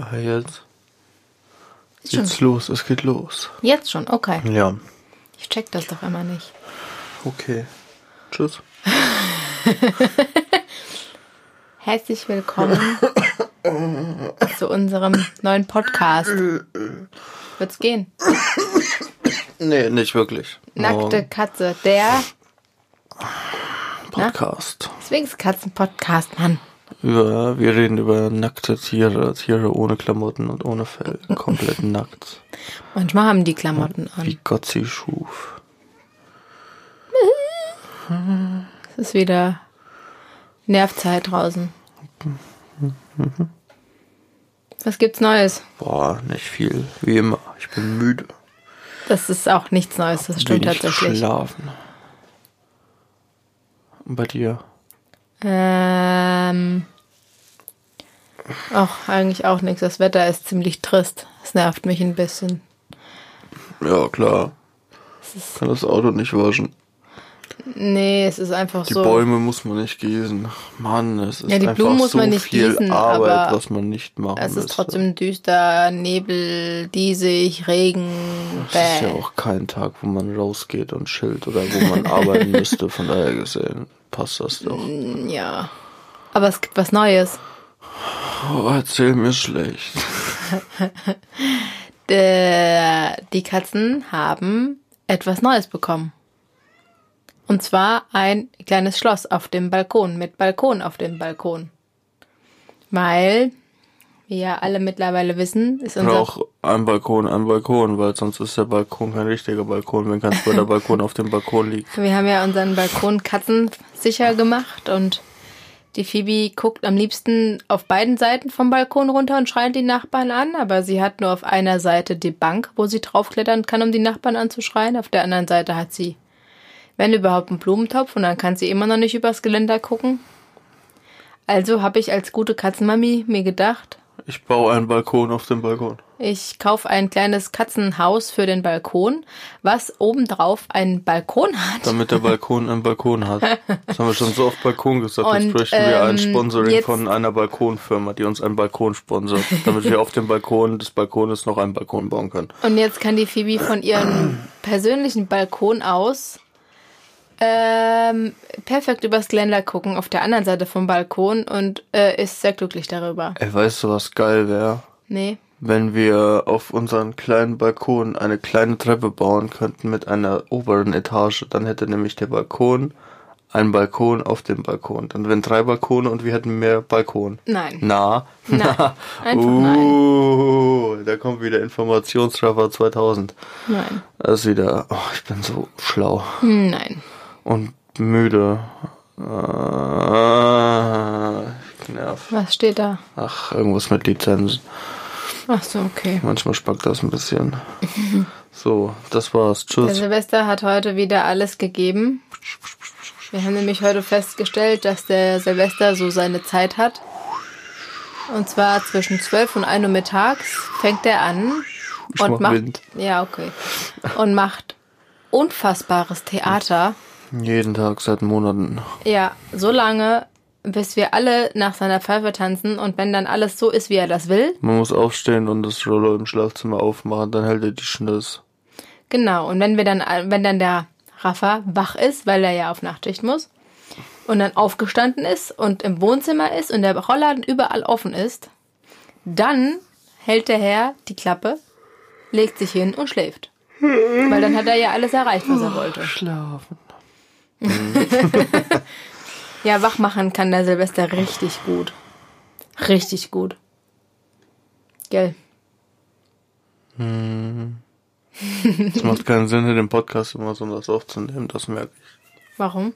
Ah, jetzt Ist schon. geht's los, es geht los. Jetzt schon, okay. Ja, Ich check das doch immer nicht. okay. Tschüss. Herzlich willkommen zu unserem neuen Podcast. Wird's gehen? Nee, nicht wirklich. Nackte Katze, der Podcast. Zwingskatzen-Podcast, Mann. Über, wir reden über nackte Tiere, Tiere ohne Klamotten und ohne Fell. Komplett nackt. Manchmal haben die Klamotten an. Wie Gott sie schuf. Es ist wieder Nervzeit draußen. Was gibt's Neues? Boah, nicht viel. Wie immer. Ich bin müde. Das ist auch nichts Neues, das stimmt tatsächlich. Schlafen. Und bei dir? Ähm. Ach, eigentlich auch nichts. Das Wetter ist ziemlich trist. Es nervt mich ein bisschen. Ja, klar. Kann das Auto nicht waschen. Nee, es ist einfach Die so. Bäume muss man nicht gießen. Mann, es ist Ja, die einfach Blumen muss so man nicht viel gießen, Arbeit, aber was man nicht machen Es ist müsste. trotzdem düster, Nebel, diesig, Regen. Es ist ja auch kein Tag, wo man rausgeht und chillt oder wo man arbeiten müsste. Von daher gesehen passt das doch. Ja. Aber es gibt was Neues. Oh, erzähl mir schlecht. Die Katzen haben etwas Neues bekommen. Und zwar ein kleines Schloss auf dem Balkon, mit Balkon auf dem Balkon. Weil, wie ja alle mittlerweile wissen, ist unser brauch ein Balkon, ein Balkon, weil sonst ist der Balkon kein richtiger Balkon, wenn ganz der Balkon auf dem Balkon liegt. Wir haben ja unseren Balkon katzensicher gemacht und die Phoebe guckt am liebsten auf beiden Seiten vom Balkon runter und schreit die Nachbarn an, aber sie hat nur auf einer Seite die Bank, wo sie draufklettern kann, um die Nachbarn anzuschreien. Auf der anderen Seite hat sie, wenn überhaupt, einen Blumentopf und dann kann sie immer noch nicht übers Geländer gucken. Also habe ich als gute Katzenmami mir gedacht, Ich baue einen Balkon auf dem Balkon. ich kaufe ein kleines Katzenhaus für den Balkon, was obendrauf einen Balkon hat. Damit der Balkon einen Balkon hat. Das haben wir schon so oft Balkon gesagt. Und, Jetzt bräuchten wir ein ähm, Sponsoring von einer Balkonfirma, die uns einen Balkon sponsert. Damit wir auf dem Balkon des Balkones noch einen Balkon bauen können. Und jetzt kann die Phoebe von ihrem persönlichen Balkon aus ähm, perfekt übers Geländer gucken auf der anderen Seite vom Balkon und äh, ist sehr glücklich darüber. Ey, weißt du, was geil wäre? Nee. Wenn wir auf unseren kleinen Balkon eine kleine Treppe bauen könnten mit einer oberen Etage, dann hätte nämlich der Balkon einen Balkon auf dem Balkon. Dann wären drei Balkone und wir hätten mehr Balkon. Nein. Na? Nein. Na. Einfach uh, da kommt wieder Informationsstraffer 2000. Nein. Das ist wieder, oh, ich bin so schlau Nein. Und müde. Äh, nerv. Was steht da? Ach, irgendwas mit Lizenzen. Ach so, okay. Manchmal spackt das ein bisschen. So, das war's. Der Tschüss. Silvester hat heute wieder alles gegeben. Wir haben nämlich heute festgestellt, dass der Silvester so seine Zeit hat. Und zwar zwischen 12 und 1 Uhr mittags fängt er an und mach macht Wind. ja okay und macht unfassbares Theater. Jeden Tag seit Monaten. Ja, so lange, bis wir alle nach seiner Pfeife tanzen und wenn dann alles so ist, wie er das will. Man muss aufstehen und das Rollo im Schlafzimmer aufmachen, dann hält er die Schnürs. Genau. Und wenn wir dann, wenn dann der Rafa wach ist, weil er ja auf Nachtschicht muss und dann aufgestanden ist und im Wohnzimmer ist und der Rollladen überall offen ist, dann hält der Herr die Klappe, legt sich hin und schläft. Weil dann hat er ja alles erreicht, was er wollte. Schlafen. Ja, wach machen kann der Silvester richtig gut. Richtig gut. Gell. Es macht keinen Sinn, in dem Podcast immer so was aufzunehmen, das merke ich. Warum?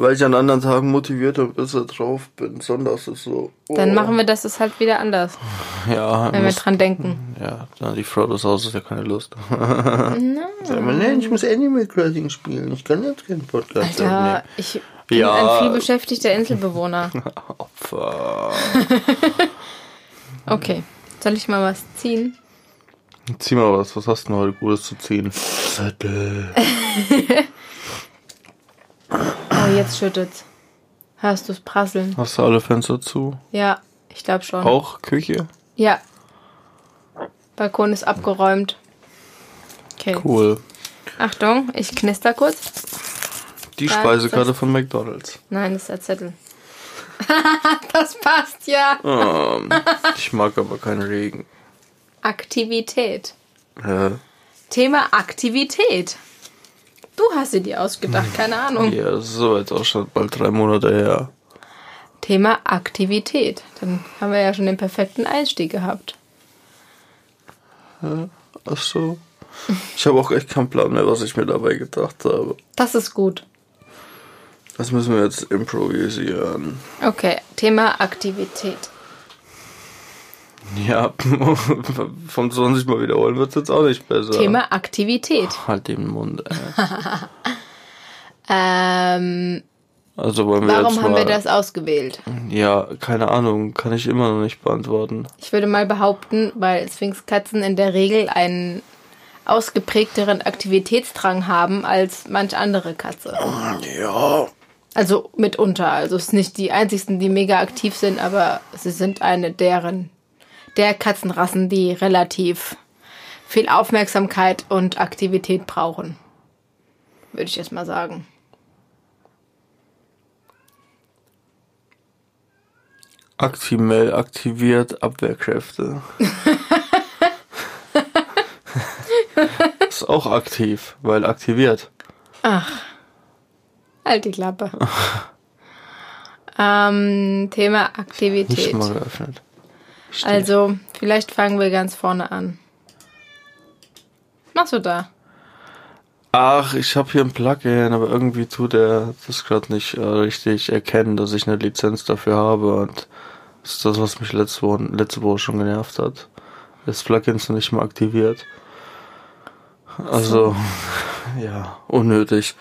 Weil ich an anderen Tagen motivierter und besser drauf bin. Sonntags ist so. Oh. Dann machen wir das ist halt wieder anders, Ja, wenn wir dran denken. ja, dann die Frau des Hauses hat ja keine Lust. Sag mal, nein, ich muss Animal Crossing spielen. Ich kann jetzt keinen Podcast Alter, aufnehmen. ich bin Ja. ein vielbeschäftigter Inselbewohner. Opfer. Okay, soll ich mal was ziehen? Zieh mal was. Was hast du denn heute Gutes zu ziehen? Zettel. Oh, jetzt schüttet's. Hörst du's prasseln? Hast du alle Fenster zu? Ja, ich glaube schon. Auch Küche? Ja, Balkon ist abgeräumt. Okay. Cool. Achtung, ich knister kurz. Die Ja, Speisekarte von McDonalds. Nein, das ist der Zettel. das passt ja. Ähm, ich mag aber keinen Regen. Aktivität. Hä? Thema Aktivität. Du hast sie dir ausgedacht, keine Ahnung. Ja, das ist aber jetzt auch schon bald drei Monate her. Thema Aktivität. Dann haben wir ja schon den perfekten Einstieg gehabt. Ach so. Ich habe auch echt keinen Plan mehr, was ich mir dabei gedacht habe. Das ist gut. Das müssen wir jetzt improvisieren. Okay, Thema Aktivität. Ja, vom 20 Mal wiederholen wird es jetzt auch nicht besser. Thema Aktivität. Halt den Mund. Ähm, Also wollen wir warum jetzt haben mal, wir das ausgewählt? Ja, keine Ahnung, kann ich immer noch nicht beantworten. Ich würde mal behaupten, weil Sphinxkatzen in der Regel einen ausgeprägteren Aktivitätsdrang haben als manch andere Katze. Ja, Also mitunter. Also es sind nicht die einzigsten, die mega aktiv sind, aber sie sind eine deren der Katzenrassen, die relativ viel Aufmerksamkeit und Aktivität brauchen. Würde ich jetzt mal sagen. Actimel aktiviert Abwehrkräfte. ist auch aktiv, weil aktiviert. Halt die Klappe. ähm, Thema Nicht Aktivität. mal geöffnet. Steht. Also, vielleicht fangen wir ganz vorne an. Was machst du da? Ach, ich habe hier ein Plugin, aber irgendwie tut er das gerade nicht äh, richtig erkennen, dass ich eine Lizenz dafür habe. Und das ist das, was mich letzte Woche, letzte Woche schon genervt hat. Das Plugin ist nicht mal aktiviert. Also, ja, unnötig.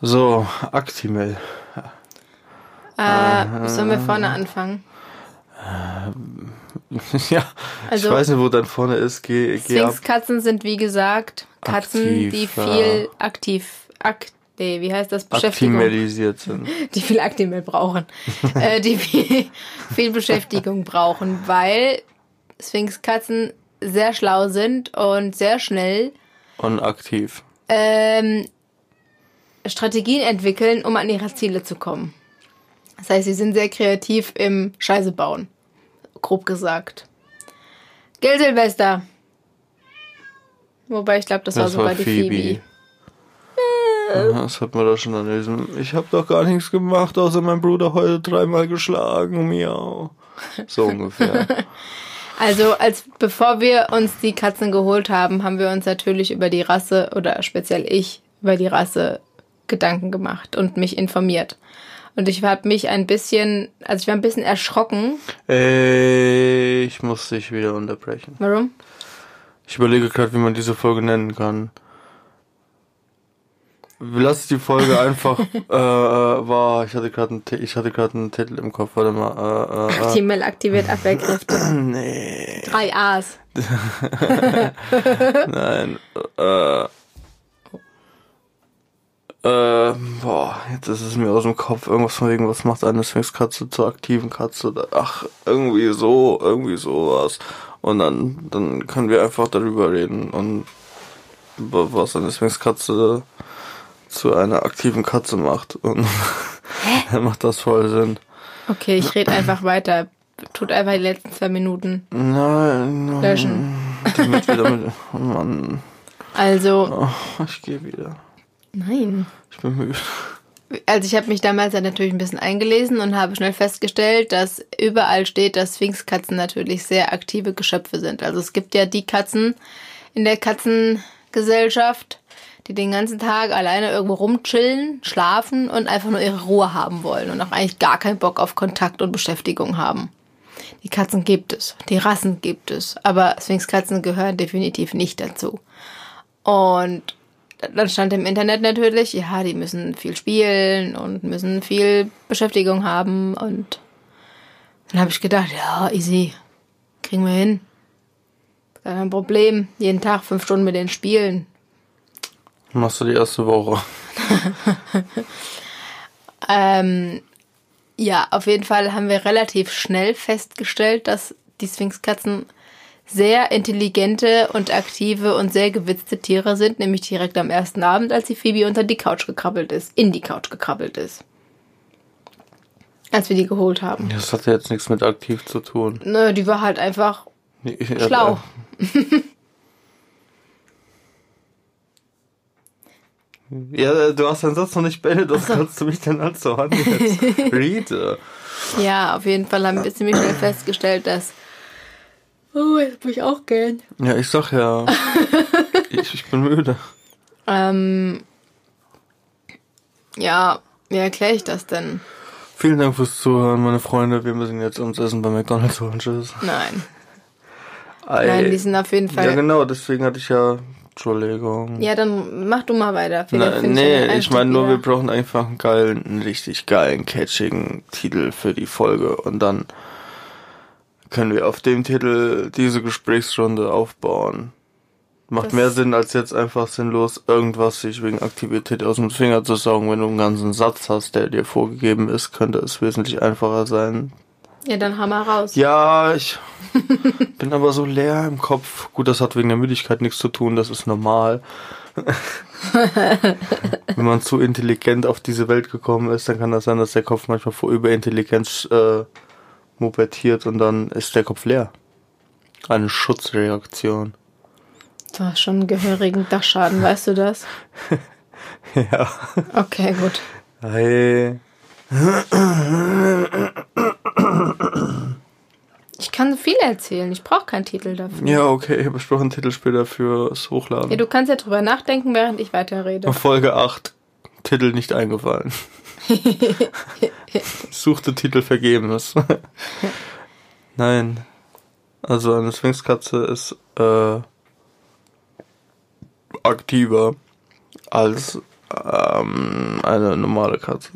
So, Actimel. Äh, sollen wir vorne anfangen? ja, Also- ich weiß nicht, wo dann vorne ist. Geh, geh. Sphinxkatzen sind wie gesagt Katzen, Aktiv, die ja. viel aktiv, ak, nee, wie heißt das? Beschäftigung. Sind. Die viel Aktimel brauchen. äh, die viel, viel Beschäftigung brauchen, weil Sphinxkatzen sehr schlau sind und sehr schnell Und aktiv. ähm, Strategien entwickeln, um an ihre Ziele zu kommen. Das heißt, sie sind sehr kreativ im Scheiße bauen. Grob gesagt. Gell, Silvester. Wobei, ich glaube, das, war Das sogar war die Phoebe. Phoebe. Aha, Das hat man da schon an diesem. Ich habe doch gar nichts gemacht, außer mein Bruder heute dreimal geschlagen. Miau. So ungefähr. Also, als bevor wir uns die Katzen geholt haben, haben wir uns natürlich über die Rasse oder speziell ich über die Rasse Gedanken gemacht und mich informiert. Und ich habe mich ein bisschen, also ich war ein bisschen erschrocken. Ey, ich muss dich wieder unterbrechen. Warum? Ich überlege gerade, wie man diese Folge nennen kann. Lass die Folge einfach. äh, äh, war, ich hatte gerade einen, Ti- ich hatte gerade einen Titel im Kopf. Warte mal. Äh, äh, äh. Aktiviert Abwehrkräfte. Nee. Drei A's. Nein. Äh. Äh, boah, jetzt ist es mir aus dem Kopf. Irgendwas von wegen, was macht eine Sphinxkatze zur aktiven Katze? Ach, irgendwie so, irgendwie sowas. Und dann, dann können wir einfach darüber reden und wa- was eine Sphinxkatze zu einer aktiven Katze macht. Und dann macht das voll Sinn. Okay, ich rede einfach weiter. Tut einfach die letzten zwei Minuten Nein, löschen. damit wir damit. Oh Mann, Also, oh, ich gehe wieder. Nein. Ich bin müde. Also ich habe mich damals ja natürlich ein bisschen eingelesen und habe schnell festgestellt, dass überall steht, dass Sphinxkatzen natürlich sehr aktive Geschöpfe sind. Also es gibt ja die Katzen in der Katzengesellschaft, die den ganzen Tag alleine irgendwo rumchillen, schlafen und einfach nur ihre Ruhe haben wollen und auch eigentlich gar keinen Bock auf Kontakt und Beschäftigung haben. Die Katzen gibt es, die Rassen gibt es, aber Sphinxkatzen gehören definitiv nicht dazu. Und dann stand im Internet natürlich, ja, die müssen viel spielen und müssen viel Beschäftigung haben. Und dann habe ich gedacht, ja, easy, kriegen wir hin. Kein Problem. Jeden Tag fünf Stunden mit denen spielen. Machst du die erste Woche? Ähm, ja, auf jeden Fall haben wir relativ schnell festgestellt, dass die Sphinxkatzen sehr intelligente und aktive und sehr gewitzte Tiere sind, nämlich direkt am ersten Abend, als die Phoebe unter die Couch gekrabbelt ist, in die Couch gekrabbelt ist. Als wir die geholt haben. Das hat ja jetzt nichts mit aktiv zu tun. Nö, die war halt einfach Ja, schlau. Ja, du hast deinen Satz noch nicht beendet, das kannst du mich dann Hand jetzt. Rede. Ja, auf jeden Fall haben wir ziemlich schnell festgestellt, dass. Oh, jetzt muss ich auch gehen. Ja, ich sag ja. ich, ich bin müde. Ähm. Ja, wie erkläre ich das denn? Vielen Dank fürs Zuhören, meine Freunde. Wir müssen jetzt uns Essen bei McDonalds holen. Tschüss. Nein. Ei. Nein, die sind auf jeden Fall. Ja, genau, deswegen hatte ich ja. Entschuldigung. Ja, dann mach du mal weiter. Na, nee, den ich meine nur, wir brauchen einfach einen geilen, einen richtig geilen, catchigen Titel für die Folge und dann können wir auf dem Titel diese Gesprächsrunde aufbauen. Macht Das- mehr Sinn, als jetzt einfach sinnlos irgendwas sich wegen Aktivität aus dem Finger zu saugen. Wenn du einen ganzen Satz hast, der dir vorgegeben ist, könnte es wesentlich einfacher sein. Ja, dann hau mal raus. Ja, ich bin aber so leer im Kopf. Gut, das hat wegen der Müdigkeit nichts zu tun, das ist normal. Wenn man zu intelligent auf diese Welt gekommen ist, dann kann das sein, dass der Kopf manchmal vor Überintelligenz äh, mubertiert und dann ist der Kopf leer. Eine Schutzreaktion. Du hast schon einen gehörigen Dachschaden, weißt du das? Ja. Okay, gut. Hey. Ich kann viel erzählen. Ich brauche keinen Titel dafür. Ja, okay, ich besprochen einen Titel später fürs Hochladen. Ja, du kannst ja drüber nachdenken, während ich weiterrede. Folge 8. Titel nicht eingefallen. Suchte Titel vergebens. Nein. Also eine Sphinxkatze ist äh, aktiver als ähm, eine normale Katze.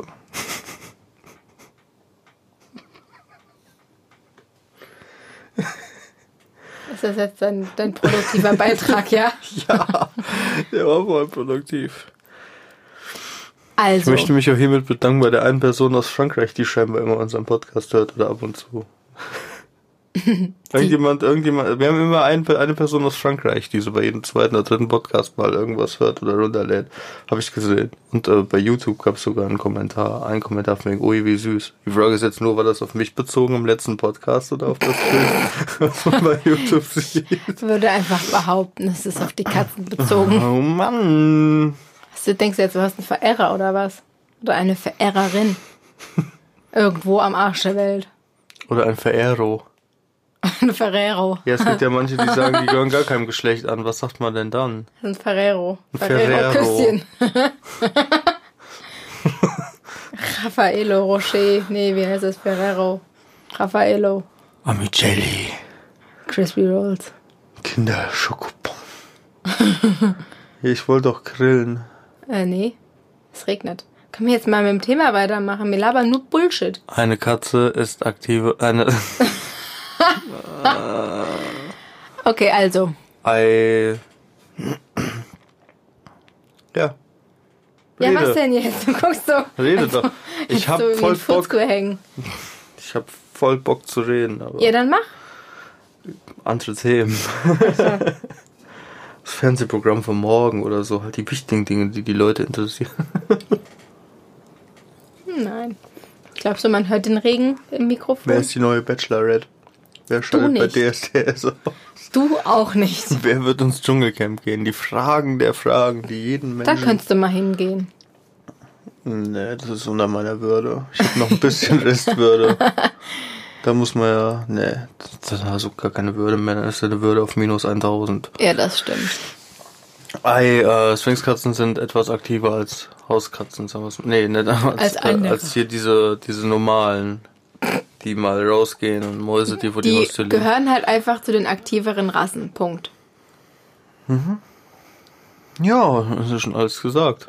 Ist das jetzt dein, dein produktiver Beitrag, ja? Ja, der war voll produktiv. Ich Also, möchte mich auch hiermit bedanken bei der einen Person aus Frankreich, die scheinbar immer unseren Podcast hört oder ab und zu. irgendjemand, irgendjemand, wir haben immer ein, eine Person aus Frankreich, die so bei jedem zweiten oder dritten Podcast mal irgendwas hört oder runterlädt. Habe ich gesehen. Und äh, bei YouTube gab es sogar einen Kommentar, einen Kommentar von wegen, ui, wie süß. Die Frage ist jetzt nur, war das auf mich bezogen im letzten Podcast oder auf das Bild, was man bei YouTube sieht? ich würde einfach behaupten, es ist auf die Katzen bezogen. Oh Mann. Du denkst jetzt, du hast einen Verehrer oder was? Oder eine Verehrerin? Irgendwo am Arsch der Welt. Oder ein Verehro. Ein Ferrero. Ja, es gibt ja manche, die sagen, die gehören gar keinem Geschlecht an. Was sagt man denn dann? Ein Ferrero. Ein Ferrero. Küsschen. Raffaello Rocher. Nee, wie heißt das? Ferrero. Raffaello. Amicelli. Crispy Rolls. Kinder Schokobon. ich wollte doch grillen. Äh, nee. Es regnet. Können wir jetzt mal mit dem Thema weitermachen? Wir labern nur Bullshit. Eine Katze ist aktive. Eine. Okay, also. Ei. Ja. Ja, Rede. was denn jetzt? Du guckst so. Rede doch. Ich hab so wie voll ein Bock. Futzko hängen. Ich hab voll Bock zu reden, aber Ja, dann mach. andere Themen. Fernsehprogramm von morgen oder so, halt die wichtigen Dinge, die die Leute interessieren. Hm, Nein. Glaubst du, man hört den Regen im Mikrofon? Wer ist die neue Bachelorette? Wer schaltet bei. DSDS aus? Du auch nicht. Wer wird ins Dschungelcamp gehen? Die Fragen der Fragen, die jeden Da Menschen... könntest du mal hingehen. Nee, das ist unter meiner Würde. Ich habe noch ein bisschen Restwürde. Da muss man ja... Nee, das, das hat so gar keine Würde mehr. Dann ist eine Würde auf minus 1000. Ja, das stimmt. Ei, äh, Sphinxkatzen sind etwas aktiver als Hauskatzen, sagen wir's. Nee, nicht als, Als äh, als hier diese, diese normalen, die mal rausgehen und Mäuse, die vor die, Die Haustür liegen. gehören halt einfach zu den aktiveren Rassen. Punkt. Ja, das ist schon alles gesagt.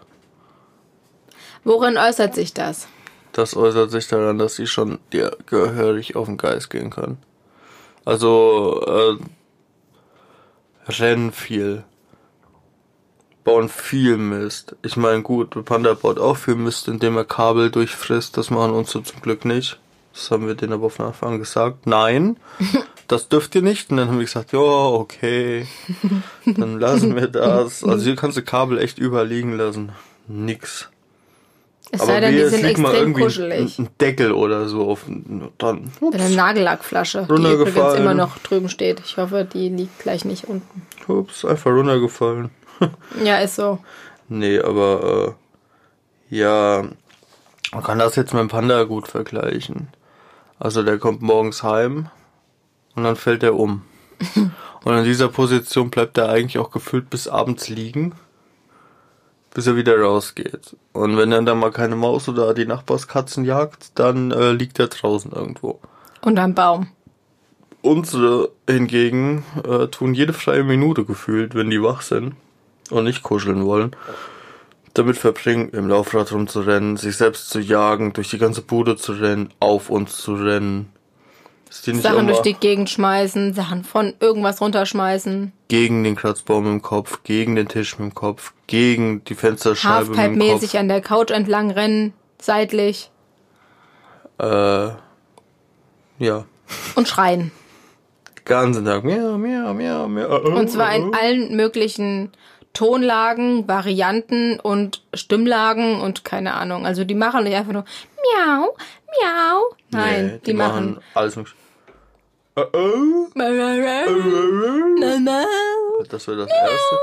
Worin äußert sich das? Das äußert sich daran, dass sie schon dir gehörig auf den Geist gehen können. Also, äh, rennen viel. Bauen viel Mist. Ich meine, gut, Panda baut auch viel Mist, indem er Kabel durchfrisst. Das machen uns so zum Glück nicht. Das haben wir denen aber von Anfang an gesagt. Nein. das dürft ihr nicht. Und dann haben wir gesagt, ja, okay, dann lassen wir das. Also hier kannst du Kabel echt überall liegen lassen. Nix. Es sei denn, die sind extrem kuschelig. ein Deckel oder so auf, dann, Mit einer Nagellackflasche, die übrigens immer noch drüben steht. Ich hoffe, die liegt gleich nicht unten. ups, einfach runtergefallen. Ja, ist so. Nee, aber äh, ja, man kann das jetzt mit dem Panda gut vergleichen. Also der kommt morgens heim und dann fällt er um. und in dieser Position bleibt er eigentlich auch gefühlt bis abends liegen, bis er wieder rausgeht. Und wenn er dann mal keine Maus oder die Nachbarskatzen jagt, dann äh, liegt er draußen irgendwo. Unterm Baum. Unsere hingegen äh, tun jede freie Minute gefühlt, wenn die wach sind und nicht kuscheln wollen, damit verbringen, im Laufrad rumzurennen, sich selbst zu jagen, durch die ganze Bude zu rennen, auf uns zu rennen. Die Sachen immer durch die Gegend schmeißen, Sachen von irgendwas runterschmeißen. gegen den Kratzbaum im Kopf, gegen den Tisch mit dem Kopf, gegen die Fensterscheibe mit dem Kopf. Halfpipe-mäßig an der Couch entlang rennen, seitlich Äh, ja, und schreien. ganzen Tag miau, miau, miau, miau. Und zwar in allen möglichen Tonlagen, Varianten und Stimmlagen und keine Ahnung. Also die machen nicht einfach nur miau, miau. Nein, Nee, die, machen. alles mögliche. Das wäre das erste.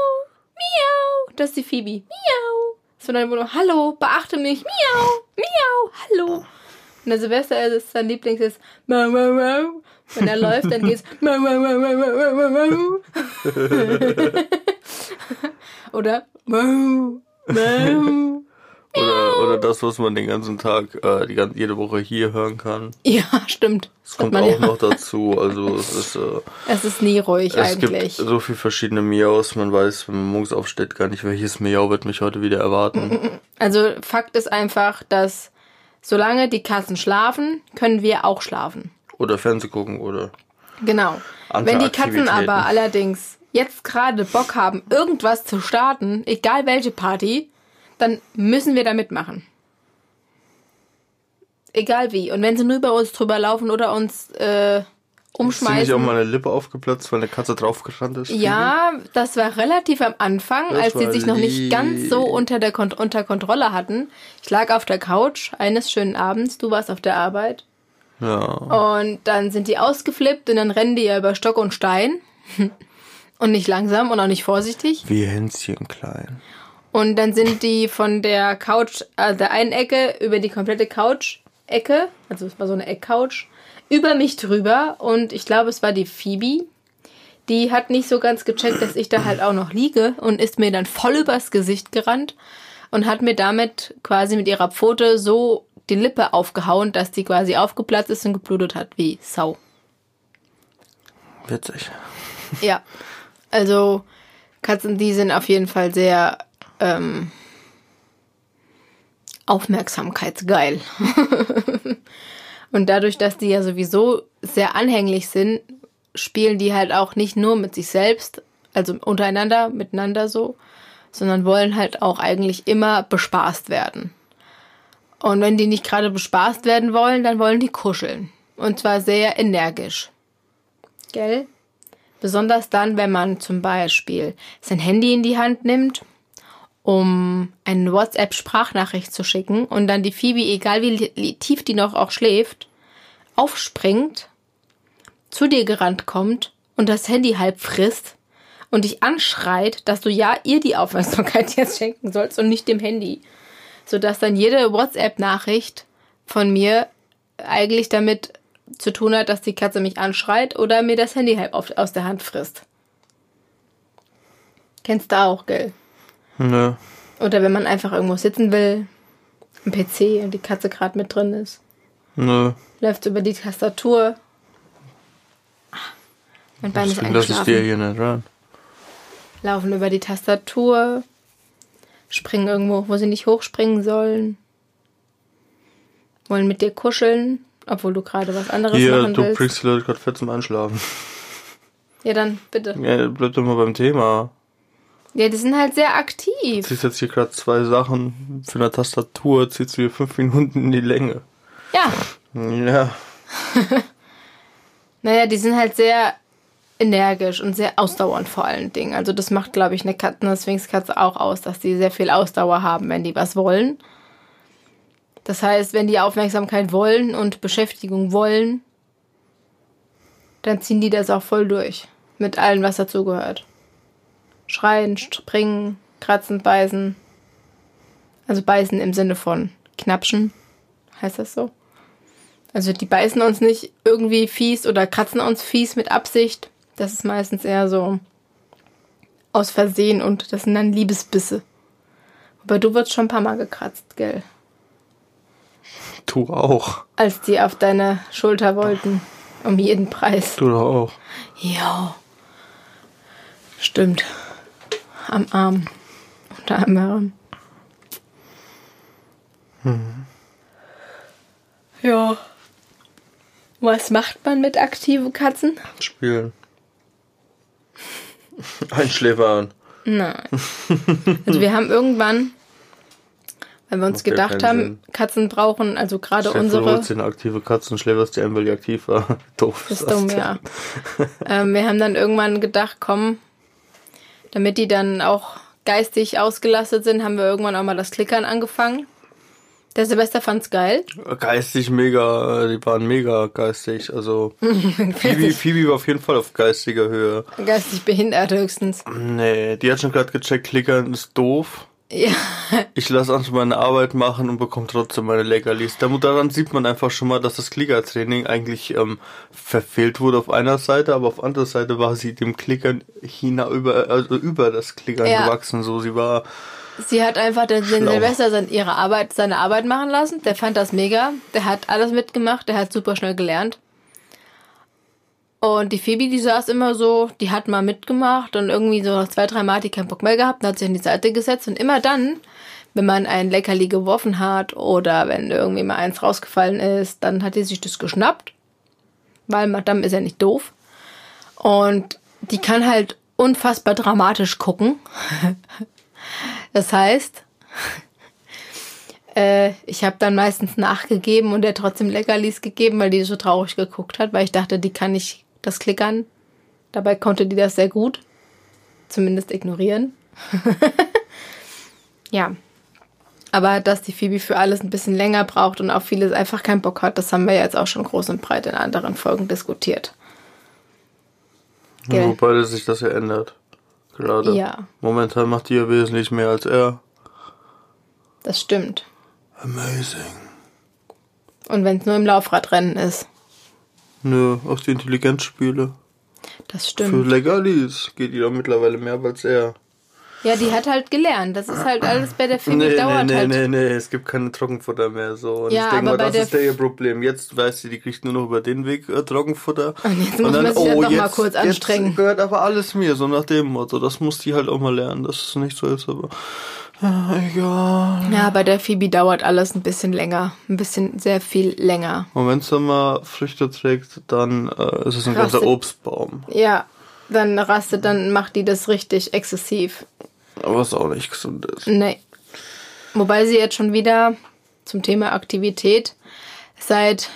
Miau. Das ist die Phoebe. Miau. So dann nur Hallo, beachte mich. Miau. Miau. Hallo. Und der Silvester ist sein Lieblings ist mau, mau, mau. Wenn er läuft, dann geht's mau, mau, mau, mau, mau, mau, mau. Oder mau, mau. Oder, oder das, was man den ganzen Tag, äh, die ganze, jede Woche hier hören kann. Ja, stimmt. Das kommt auch ja. noch dazu. Also es ist, äh, Es ist nie ruhig es eigentlich. gibt so viele verschiedene Miaus. Man weiß, wenn man morgens aufsteht, gar nicht, welches Miau wird mich heute wieder erwarten. Also Fakt ist einfach, dass solange die Katzen schlafen, können wir auch schlafen. Oder Fernseh gucken oder. Genau. Wenn die Katzen aber allerdings jetzt gerade Bock haben, irgendwas zu starten, egal welche Party, dann müssen wir da mitmachen. Egal wie. Und wenn sie nur über uns drüber laufen oder uns äh, Ist dir nicht auch umschmeißen. mal eine Lippe aufgeplatzt, weil eine Katze draufgerannt ist? Ja, das war relativ am Anfang, Das als sie sich noch nicht ganz so unter der Kon unter Kontrolle hatten. Ich lag auf der Couch eines schönen Abends, du warst auf der Arbeit. Ja. Und dann sind die ausgeflippt und dann rennen die ja über Stock und Stein. Und nicht langsam und auch nicht vorsichtig. Wie Hänschen klein. Und dann sind die von der Couch, also der einen Ecke über die komplette Couch-Ecke, also es war so eine Eckcouch, über mich drüber. Und ich glaube, es war die Phoebe. Die hat nicht so ganz gecheckt, dass ich da halt auch noch liege und ist mir dann voll übers Gesicht gerannt und hat mir damit quasi mit ihrer Pfote so die Lippe aufgehauen, dass die quasi aufgeplatzt ist und geblutet hat, wie Sau. Witzig. Ja. Also Katzen, die sind auf jeden Fall sehr ähm, aufmerksamkeitsgeil. Und dadurch, dass die ja sowieso sehr anhänglich sind, spielen die halt auch nicht nur mit sich selbst, also untereinander, miteinander so, sondern wollen halt auch eigentlich immer bespaßt werden. Und wenn die nicht gerade bespaßt werden wollen, dann wollen die kuscheln. Und zwar sehr energisch. Gell? Besonders dann, wenn man zum Beispiel sein Handy in die Hand nimmt, um eine WhatsApp-Sprachnachricht zu schicken und dann die Phoebe, egal wie tief die noch auch schläft, aufspringt, zu dir gerannt kommt und das Handy halb frisst und dich anschreit, dass du ja ihr die Aufmerksamkeit jetzt schenken sollst und nicht dem Handy. Sodass dann jede WhatsApp-Nachricht von mir eigentlich damit zu tun hat, dass die Katze mich anschreit oder mir das Handy halb aus der Hand frisst. Kennst du auch, gell? Nö. Oder wenn man einfach irgendwo sitzen will, am PC und die Katze gerade mit drin ist, Nö. läuft über die Tastatur. Mein Bein ist Deswegen lasse ich dir eingeschlafen. hier nicht ran. Laufen über die Tastatur, springen irgendwo, wo sie nicht hochspringen sollen. Wollen mit dir kuscheln, obwohl du gerade was anderes Hier, machen du willst. bringst die Leute gerade fett zum Einschlafen. Ja, dann bitte. Ja, bleib doch mal beim Thema. Ja, die sind halt sehr aktiv. Ziehst jetzt hier gerade zwei Sachen für eine Tastatur, ziehst du hier fünf Minuten in die Länge. Ja, Ja, Naja, die sind halt sehr energisch und sehr ausdauernd vor allen Dingen. Also das macht, glaube ich, eine, Kat eine Sphinxkatze auch aus, dass die sehr viel Ausdauer haben, wenn die was wollen. Das heißt, wenn die Aufmerksamkeit wollen und Beschäftigung wollen, dann ziehen die das auch voll durch. Mit allem, was dazugehört. Schreien, springen, kratzen, beißen. Also beißen im Sinne von knapschen. Heißt das so? Also die beißen uns nicht irgendwie fies oder kratzen uns fies mit Absicht. Das ist meistens eher so aus Versehen und das sind dann Liebesbisse. Aber du wirst schon ein paar Mal gekratzt, gell? Du auch. Als die auf deine Schulter wollten. Um jeden Preis. Du doch auch. Ja. Stimmt. Am Arm. Unter anderem. Hm. Ja. Was macht man mit aktiven Katzen? Spielen. Einschläfern. Nein. Also wir haben irgendwann, weil wir uns Macht ja gedacht haben, Sinn. Katzen brauchen, also gerade unsere. eine aktive Katze und schläferst die ein, weil die aktiv war. Doof. Das ist dumm, ja. ähm, wir haben dann irgendwann gedacht, komm, damit die dann auch geistig ausgelastet sind, haben wir irgendwann auch mal das Klickern angefangen. Der Silvester fand's geil. Geistig mega, die waren mega geistig. Also Phoebe, Phoebe war auf jeden Fall auf geistiger Höhe. Geistig behindert höchstens. Nee, die hat schon gerade gecheckt, klickern ist doof. Ja, Ich lasse einfach meine Arbeit machen und bekomme trotzdem meine Leckerlis. Da- Daran sieht man einfach schon mal, dass das Klickertraining eigentlich ähm, verfehlt wurde auf einer Seite, aber auf anderer Seite war sie dem Klickern hina über, also über das Klickern Ja. gewachsen. So, sie war sie hat einfach den, den. Silvester seine, ihre Arbeit, seine Arbeit machen lassen. Der fand das mega. Der hat alles mitgemacht. Der hat super schnell gelernt. Und die Phoebe, die saß immer so, die hat mal mitgemacht und irgendwie so nach zwei, drei Mal hat die keinen Bock mehr gehabt und hat sich an die Seite gesetzt. Und immer dann, wenn man ein Leckerli geworfen hat oder wenn irgendwie mal eins rausgefallen ist, dann hat die sich das geschnappt. Weil Madame ist ja nicht doof. Und die kann halt unfassbar dramatisch gucken. Das heißt, äh, ich habe dann meistens nachgegeben und er trotzdem Leckerlis gegeben, weil die so traurig geguckt hat, weil ich dachte, die kann nicht das klickern. Dabei konnte die das sehr gut. Zumindest ignorieren. ja. Aber dass die Phoebe für alles ein bisschen länger braucht und auf vieles einfach keinen Bock hat, das haben wir jetzt auch schon groß und breit in anderen Folgen diskutiert. Gell? Wobei sich das ja ändert. Gerade. Ja. Momentan macht die ja wesentlich mehr als er. Das stimmt. Amazing. Und wenn es nur im Laufradrennen ist. Nö, auf die Intelligenzspiele. Das Für stimmt. Legalis geht die doch mittlerweile mehr als er. Ja, die hat halt gelernt. Das ist halt alles bei der Phoebe Nee, nee, dauert nee, halt. nee, nee, es gibt keine Trockenfutter mehr so. Und Ja, ich denke mal, das der ist ja ihr Problem. Jetzt weiß sie, die kriegt nur noch über den Weg äh, Trockenfutter. Und jetzt muss man sich dann doch mal kurz anstrengen. Jetzt gehört aber alles mir, so nach dem Motto. Das muss die halt auch mal lernen, dass es nicht so ist, aber. Ja, egal. Ja, bei der Phoebe dauert alles ein bisschen länger. Ein bisschen sehr viel länger. Und wenn es dann mal Früchte trägt, dann äh, ist es ein ganzer. Obstbaum. Ja, dann rastet, dann macht die das richtig exzessiv. Aber was auch nicht gesund ist. Nee. Wobei sie jetzt schon wieder zum Thema Aktivität seit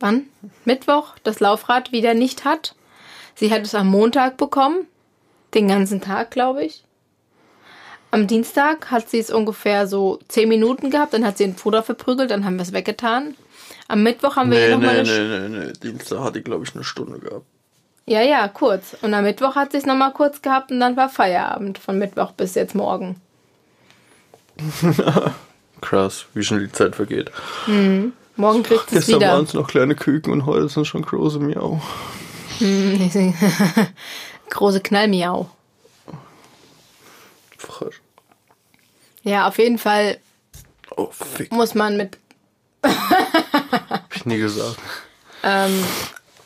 wann? Mittwoch das Laufrad wieder nicht hat. Sie hat es am Montag bekommen. Den ganzen Tag, glaube ich. Am Dienstag hat sie es ungefähr so 10 Minuten gehabt, dann hat sie ein Puder verprügelt, dann haben wir es weggetan. Am Mittwoch haben wir ihr Nee, nochmal nee, eine nee, nee, nee. Dienstag hat die, glaube ich, eine Stunde gehabt. Ja, ja, kurz. Und am Mittwoch hat sie es nochmal kurz gehabt und dann war Feierabend von Mittwoch bis jetzt morgen. Krass, wie schnell die Zeit vergeht. Morgen kriegt sie es Gestern wieder. waren es noch kleine Küken und heute sind schon große Miau. Große Knallmiau. Frisch. Ja, auf jeden Fall Oh, fick. muss man mit Hab ich nie gesagt. ähm,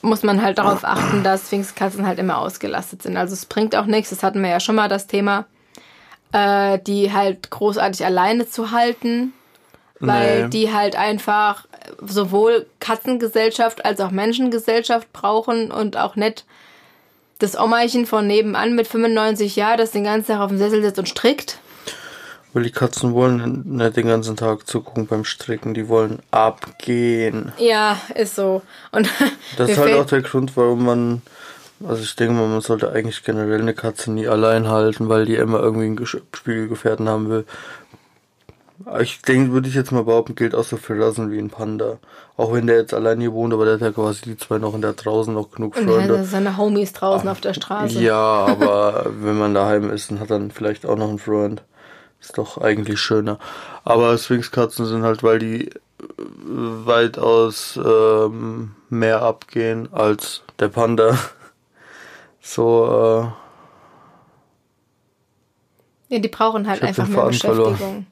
muss man halt darauf achten, dass Sphinxkatzen halt immer ausgelastet sind. Also es bringt auch nichts, das hatten wir ja schon mal das Thema, äh, die halt großartig alleine zu halten, weil Nee. die halt einfach sowohl Katzengesellschaft als auch Menschengesellschaft brauchen und auch nicht das Omachen von nebenan mit 95 Jahren, das den ganzen Tag auf dem Sessel sitzt und strickt. Weil die Katzen wollen nicht den ganzen Tag zugucken beim Stricken, die wollen abgehen. Ja, ist so. Und das ist halt auch der Grund, warum man, also ich denke mal, man sollte eigentlich generell eine Katze nie allein halten, weil die immer irgendwie einen Spielgefährten haben will. Ich denke, würde ich jetzt mal behaupten, gilt auch so für Rassen wie ein Panda. Auch wenn der jetzt allein hier wohnt, aber der hat ja quasi die zwei noch in der draußen noch genug Freunde. Und seine Homies draußen Ach, auf der Straße. Ja, aber wenn man daheim ist, dann hat dann vielleicht auch noch einen Freund. Ist doch eigentlich schöner. Aber Sphinxkatzen sind halt, weil die weitaus ähm, mehr abgehen als der Panda. So, äh, Ja, die brauchen halt einfach mehr Beschäftigung. Verloren.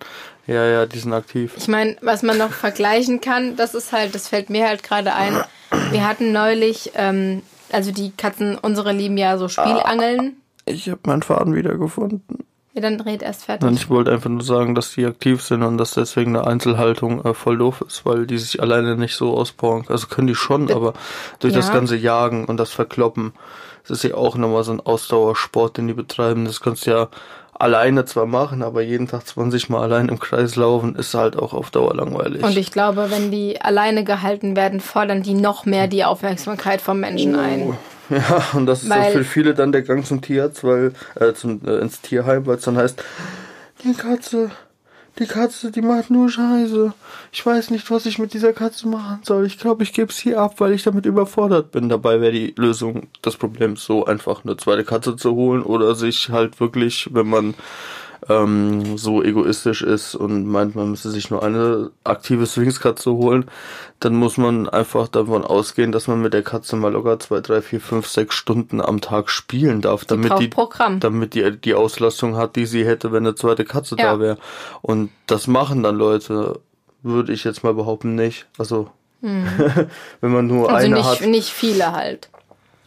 Ja, ja, die sind aktiv. Ich meine, was man noch vergleichen kann, das ist halt, das fällt mir halt gerade ein. Wir hatten neulich, ähm, also die Katzen, unsere lieben ja so Spielangeln. Ich habe meinen Faden wiedergefunden. Ja, dann red erst fertig. Und ich wollte einfach nur sagen, dass die aktiv sind und dass deswegen eine Einzelhaltung äh, voll doof ist, weil die sich alleine nicht so auspowern. Also können die schon, aber durch ja. das ganze Jagen und das Verkloppen, das ist ja auch nochmal so ein Ausdauersport, den die betreiben. Das kannst du ja alleine zwar machen, aber jeden Tag 20 Mal allein im Kreis laufen ist halt auch auf Dauer langweilig. Und ich glaube, wenn die alleine gehalten werden, fordern die noch mehr die Aufmerksamkeit vom Menschen oh. ein. Ja, und das ist weil, für viele dann der Gang zum Tierarzt, weil, äh, zum, äh, ins Tierheim, weil es dann heißt, die Katze, die Katze, die macht nur Scheiße. Ich weiß nicht, was ich mit dieser Katze machen soll. Ich glaube, ich gebe sie ab, weil ich damit überfordert bin. Dabei wäre die Lösung des Problems so einfach eine zweite Katze zu holen oder sich halt wirklich, wenn man ähm, so egoistisch ist und meint, man müsste sich nur eine aktive Swingskatze holen, dann muss man einfach davon ausgehen, dass man mit der Katze mal locker zwei, drei, vier, fünf, sechs Stunden am Tag spielen darf, damit die, die damit die die Auslastung hat, die sie hätte, wenn eine zweite Katze ja. da wäre. Und das machen dann Leute, würde ich jetzt mal behaupten, nicht. Also hm. wenn man nur also eine nicht, hat. nicht viele halt.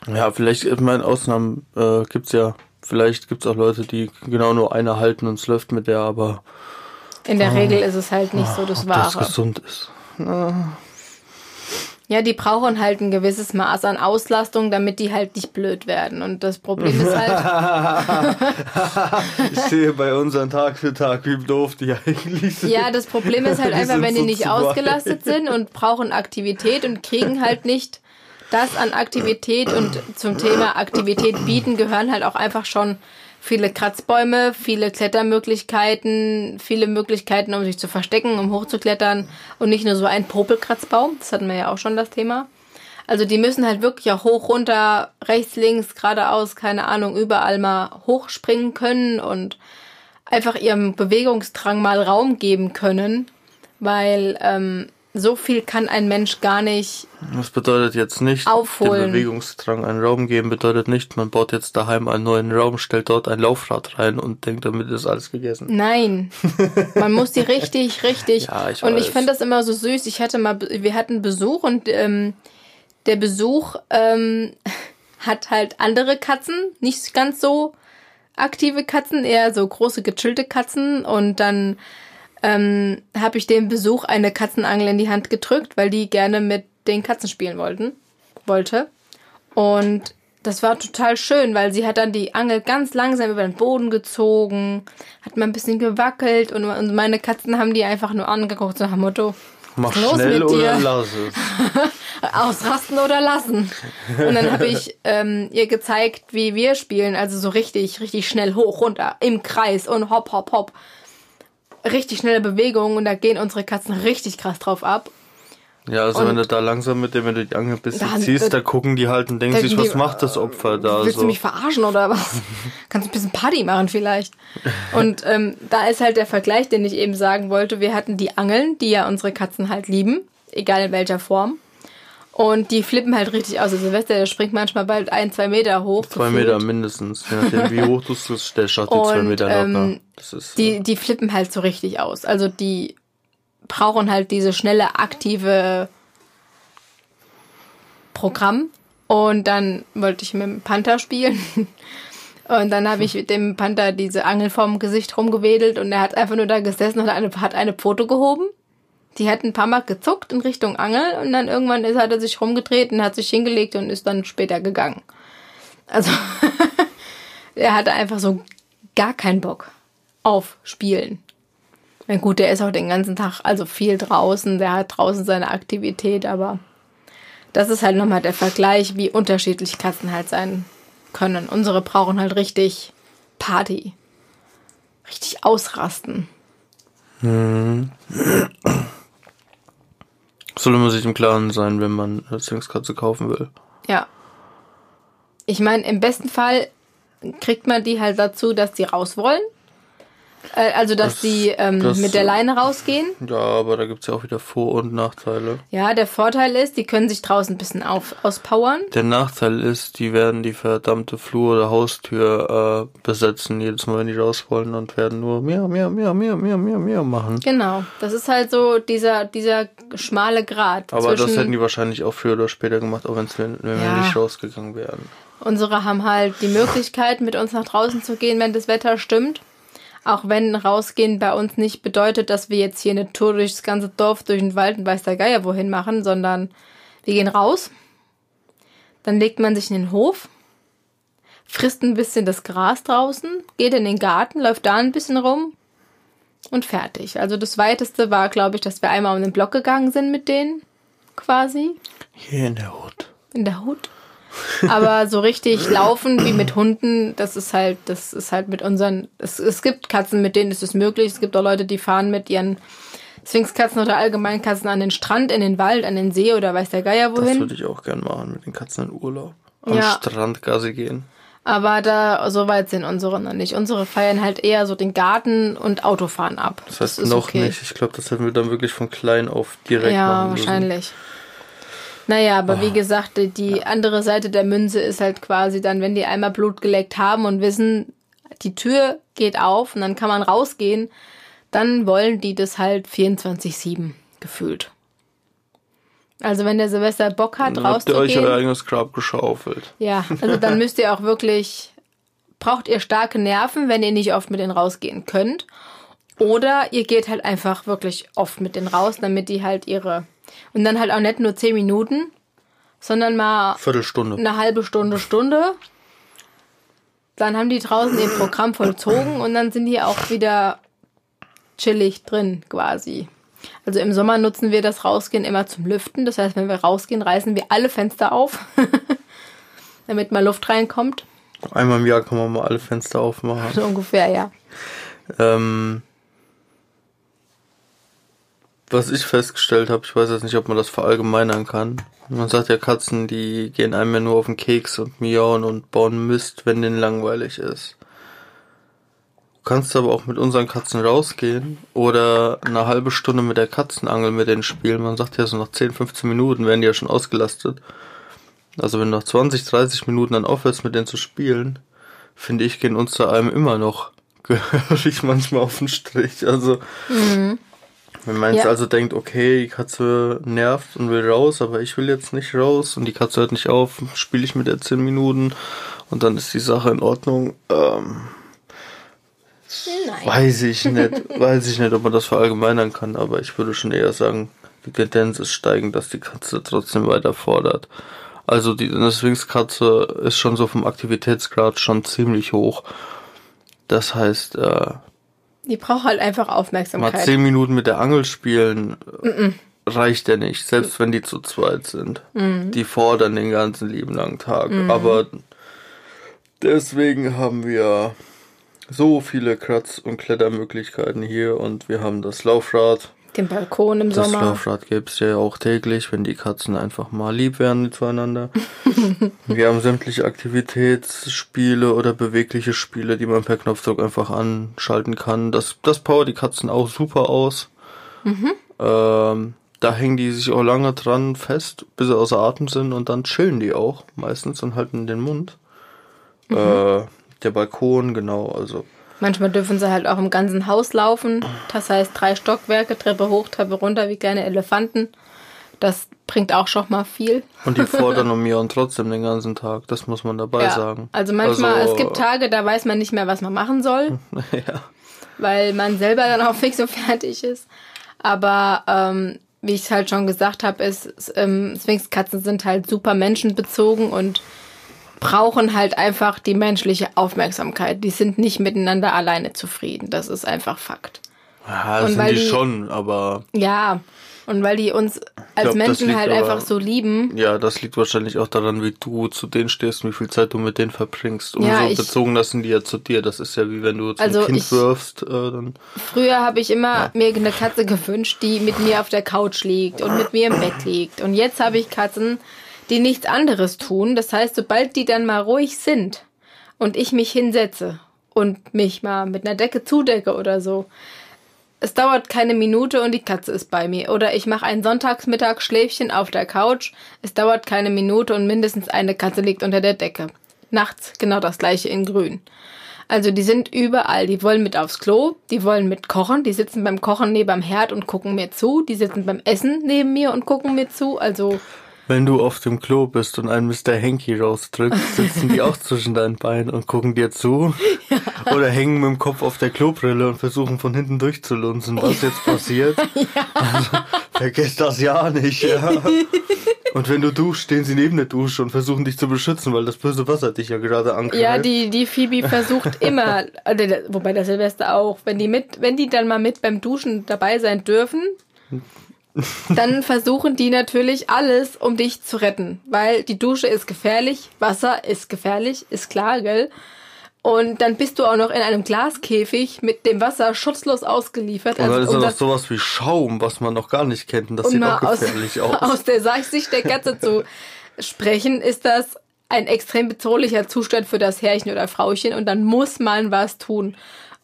Ja, vielleicht, ich meine, Ausnahmen äh, gibt's ja Vielleicht gibt es auch Leute, die genau nur eine halten und es läuft mit der, aber. In der oh, Regel ist es halt nicht so das Wahre. Das gesund ist. Ja, die brauchen halt ein gewisses Maß an Auslastung, damit die halt nicht blöd werden. Und das Problem ist halt. ich sehe bei unseren Tag für Tag, wie doof die eigentlich sind. Ja, das Problem ist halt einfach, wenn die nicht ausgelastet sind und brauchen Aktivität und kriegen halt nicht das an Aktivität und zum Thema Aktivität bieten gehören halt auch einfach schon viele Kratzbäume, viele Klettermöglichkeiten, viele Möglichkeiten, um sich zu verstecken, um hochzuklettern und nicht nur so ein Popelkratzbaum. Das hatten wir ja auch schon das Thema. Also die müssen halt wirklich auch hoch, runter, rechts, links, geradeaus, keine Ahnung, überall mal hochspringen können und einfach ihrem Bewegungsdrang mal Raum geben können, weil ähm, so viel kann ein Mensch gar nicht. Das bedeutet jetzt nicht, aufholen. den Bewegungsdrang einen Raum geben, bedeutet nicht, man baut jetzt daheim einen neuen Raum, stellt dort ein Laufrad rein und denkt, damit ist alles gegessen. Nein. man muss die richtig, richtig. Ja, ich und weiß. ich fand das immer so süß. Ich hatte mal, wir hatten Besuch und ähm, der Besuch ähm, hat halt andere Katzen, nicht ganz so aktive Katzen, eher so große gechillte Katzen und dann ähm, habe ich dem Besuch eine Katzenangel in die Hand gedrückt, weil die gerne mit den Katzen spielen wollten, wollte. Und das war total schön, weil sie hat dann die Angel ganz langsam über den Boden gezogen, hat mal ein bisschen gewackelt und, und meine Katzen haben die einfach nur angeguckt, so nach dem Motto. Mach schnell oder lass es. Ausrasten oder lassen. Und dann habe ich ähm, ihr gezeigt, wie wir spielen, also so richtig, richtig schnell hoch, runter, im Kreis und hopp, hopp, hopp richtig schnelle Bewegungen und da gehen unsere Katzen richtig krass drauf ab. Ja, also und wenn du da langsam mit dem, wenn du die Angel ein bisschen ziehst, äh, da gucken die halt und denken sich, was die, macht das Opfer da? Willst so. du mich verarschen oder was? Kannst du ein bisschen Party machen vielleicht? Und ähm, da ist halt der Vergleich, den ich eben sagen wollte. Wir hatten die Angeln, die ja unsere Katzen halt lieben, egal in welcher Form. Und die flippen halt richtig aus. Also Silvester, der springt manchmal bald ein, zwei Meter hoch. Zwei Meter mindestens. Nachdem, wie hoch du es stellst, die zwei Meter locker. Ähm, das ist, die, äh, die flippen halt so richtig aus. Also die brauchen halt diese schnelle, aktive Programm. Und dann wollte ich mit dem Panther spielen. Und dann habe ich mit dem Panther diese Angel vorm Gesicht rumgewedelt und er hat einfach nur da gesessen und eine, hat eine Foto gehoben die hat ein paar Mal gezuckt in Richtung Angel und dann irgendwann ist, hat er sich rumgedreht und hat sich hingelegt und ist dann später gegangen. Also er hatte einfach so gar keinen Bock auf Spielen. Na gut, der ist auch den ganzen Tag, also viel draußen, der hat draußen seine Aktivität, aber das ist halt nochmal der Vergleich, wie unterschiedlich Katzen halt sein können. Unsere brauchen halt richtig Party. Richtig ausrasten. Mhm. Soll man sich im Klaren sein, wenn man eine Zwingskatze kaufen will. Ja. Ich meine, im besten Fall kriegt man die halt dazu, dass die raus wollen. Äh, also, dass Das- die ähm, das- mit der Leine rausgehen. Ja, aber da gibt's ja auch wieder Vor- und Nachteile. Ja, der Vorteil ist, die können sich draußen ein bisschen auf, auspowern. Der Nachteil ist, die werden die verdammte Flur oder Haustür äh, besetzen, jedes Mal, wenn die raus wollen und werden nur miau, miau, miau, miau, miau, miau, miau machen. Genau. Das ist halt so dieser, dieser schmale Grat. Aber das hätten die wahrscheinlich auch früher oder später gemacht, auch wenn's, wenn, wenn Ja. wir nicht rausgegangen wären. Unsere haben halt die Möglichkeit, mit uns nach draußen zu gehen, wenn das Wetter stimmt. Auch wenn rausgehen bei uns nicht bedeutet, dass wir jetzt hier eine Tour durchs ganze Dorf, durch den Wald und weiß der Geier wohin machen, sondern wir gehen raus. Dann legt man sich in den Hof, frisst ein bisschen das Gras draußen, geht in den Garten, läuft da ein bisschen rum und fertig. Also das weiteste war, glaube ich, dass wir einmal um den Block gegangen sind mit denen, quasi Hier in der Hut. in der Hut. Aber so richtig laufen wie mit Hunden, das ist halt, das ist halt mit unseren. Es, es gibt Katzen, mit denen ist es möglich. Es gibt auch Leute, die fahren mit ihren Sphinxkatzen oder allgemein Katzen an den Strand, in den Wald, an den See oder weiß der Geier Das wohin. würde ich auch gern machen, mit den Katzen in Urlaub. Am Ja. Strand Gassi gehen. Aber da, so weit sind unsere noch nicht. Unsere feiern halt eher so den Garten und Autofahren ab. Das heißt noch nicht. Ich glaube, das hätten wir dann wirklich von klein auf direkt Ja, machen müssen. wahrscheinlich. Naja, aber wie gesagt, die- die andere Seite der Münze ist halt quasi dann, wenn die einmal Blut geleckt haben und wissen, die Tür geht auf und dann kann man rausgehen, dann wollen die das halt 24-7 gefühlt. Also wenn der Silvester Bock hat, Dann habt ihr euch euer rauszugehen, eigenes Grab geschaufelt. ja, also dann müsst ihr auch wirklich, braucht ihr starke Nerven, wenn ihr nicht oft mit denen rausgehen könnt. Oder ihr geht halt einfach wirklich oft mit denen raus, damit die halt ihre. Und dann halt auch nicht nur 10 Minuten, sondern mal Viertelstunde. eine halbe Stunde, Stunde. Dann haben die draußen ihr Programm vollzogen und dann sind die auch wieder chillig drin quasi. Also im Sommer nutzen wir das Rausgehen immer zum Lüften. Das heißt, wenn wir rausgehen, reißen wir alle Fenster auf, damit mal Luft reinkommt. Einmal im Jahr kann man mal alle Fenster aufmachen. So ungefähr, ja. Ähm, was ich festgestellt habe, ich weiß jetzt nicht, ob man das verallgemeinern kann. Man sagt ja, Katzen, die gehen einem ja nur auf den Keks und miauen und bauen Mist, wenn denen langweilig ist. Du kannst aber auch mit unseren Katzen rausgehen oder eine halbe Stunde mit der Katzenangel mit denen spielen. Man sagt ja so nach 10, 15 Minuten werden die ja schon ausgelastet. Also wenn du nach 20, 30 Minuten dann aufhörst mit denen zu spielen, finde ich, gehen uns da einem immer noch gehörig manchmal auf den Strich. Also, wenn man jetzt Ja. also denkt, okay, die Katze nervt und will raus, aber ich will jetzt nicht raus und die Katze hört nicht auf, spiele ich mit der 10 Minuten und dann ist die Sache in Ordnung. Ähm, Nein. weiß ich nicht, weiß ich nicht, ob man das verallgemeinern kann, aber ich würde schon eher sagen, die Tendenz ist steigend, dass die Katze trotzdem weiter fordert. Also die eine Sphinxkatze ist schon so vom Aktivitätsgrad schon ziemlich hoch. Das heißt, äh, Die braucht halt einfach mal Aufmerksamkeit. zehn Minuten mit der Angel spielen äh, reicht ja nicht, selbst wenn die zu zweit sind. Die fordern den ganzen lieben langen Tag. Aber deswegen haben wir so viele Kratz- und Klettermöglichkeiten hier und wir haben das Laufrad. Den Balkon im Das Sommer. Laufrad gibt's ja auch täglich, wenn die Katzen einfach mal lieb werden zueinander. Wir haben sämtliche Aktivitätsspiele oder bewegliche Spiele, die man per Knopfdruck einfach anschalten kann. Das, das powert die Katzen auch super aus. Ähm, da hängen die sich auch lange dran fest, bis sie außer Atem sind und dann chillen die auch meistens und halten den Mund. Äh, der Balkon, genau, also Manchmal dürfen sie halt auch im ganzen Haus laufen. Das heißt, drei Stockwerke, Treppe hoch, Treppe runter, wie kleine Elefanten. Das bringt auch schon mal viel. Und die fordern und miauen trotzdem den ganzen Tag. Das muss man dabei sagen. Also manchmal, Also, es gibt Tage, da weiß man nicht mehr, was man machen soll, ja. weil man selber dann auch fix und fertig ist. Aber ähm, wie ich halt schon gesagt habe, ist, ähm, Sphinxkatzen sind halt super menschenbezogen und brauchen halt einfach die menschliche Aufmerksamkeit. Die sind nicht miteinander alleine zufrieden. Das ist einfach Fakt. Ja, das Und sind die die- schon, aber Ja, und weil die uns als glaub, Menschen halt aber- einfach so lieben. ja, das liegt wahrscheinlich auch daran, wie du zu denen stehst und wie viel Zeit du mit denen verbringst. Und Ja, ich- bezogen, das sind die ja zu dir. Das ist ja wie wenn du zum Also Kind ich- wirfst, äh, dann. Früher habe ich immer mir eine Katze gewünscht, die mit mir auf der Couch liegt und mit mir im Bett liegt. Und jetzt habe ich Katzen, die nichts anderes tun. Das heißt, sobald die dann mal ruhig sind und ich mich hinsetze und mich mal mit einer Decke zudecke oder so, es dauert keine Minute und die Katze ist bei mir. Oder ich mache ein Sonntagsmittagsschläfchen auf der Couch. Es dauert keine Minute und mindestens eine Katze liegt unter der Decke. Nachts genau das gleiche in grün. Also die sind überall. Die wollen mit aufs Klo, die wollen mit kochen, die sitzen beim Kochen neben dem Herd und gucken mir zu, die sitzen beim Essen neben mir und gucken mir zu. Also Wenn du auf dem Klo bist und einen Mr. Hanky rausdrückst, sitzen die auch zwischen deinen Beinen und gucken dir zu. Oder hängen mit dem Kopf auf der Klobrille und versuchen von hinten durchzulunzen, was jetzt passiert. Also, vergesst das ja nicht, ja. Und wenn du duschst, stehen sie neben der Dusche und versuchen dich zu beschützen, weil das böse Wasser dich ja gerade angreift. ja, die die Phoebe versucht immer, also wobei der Silvester auch, wenn die mit, wenn die dann mal mit beim Duschen dabei sein dürfen, dann versuchen die natürlich alles, um dich zu retten, weil die Dusche ist gefährlich, Wasser ist gefährlich, ist klar, gell? Und dann bist du auch noch in einem Glaskäfig mit dem Wasser schutzlos ausgeliefert. Und dann ist da noch sowas wie Schaum, was man noch gar nicht kennt. Und das um sieht auch aus, gefährlich aus. aus der Sicht der Katze zu sprechen, ist das ein extrem bedrohlicher Zustand für das Herrchen oder Frauchen und dann muss man was tun.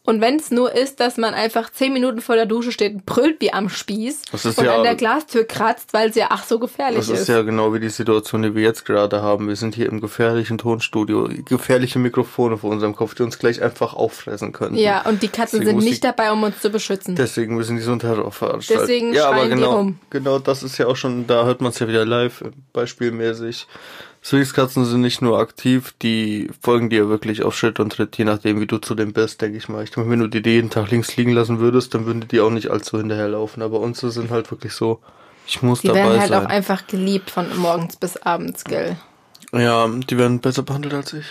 Und wenn es nur ist, dass man einfach zehn Minuten vor der Dusche steht und brüllt wie am Spieß ist und ja- an der Glastür kratzt, weil sie ja ach so gefährlich Das ist ja genau wie die Situation, die wir jetzt gerade haben. Wir sind hier im gefährlichen Tonstudio. Gefährliche Mikrofone vor unserem Kopf, die uns gleich einfach auffressen können. Ja, und die Katzen Deswegen sind nicht die- dabei, um uns zu beschützen. Deswegen müssen die so ein Terror veranstalten. Deswegen ja, aber schreien die genau, rum. genau das ist ja auch schon, da hört man es ja wieder live, beispielmäßig. Zwillingskatzen sind nicht nur aktiv, die folgen dir wirklich auf Schritt und Tritt, je nachdem wie du zu dem bist, denke ich mal. Ich denke, wenn du die jeden Tag links liegen lassen würdest, dann würden die auch nicht allzu hinterherlaufen. Aber unsere sind halt wirklich so, ich muss die dabei werden halt sein. auch einfach geliebt von morgens bis abends, gell? Ja, die werden besser behandelt als ich.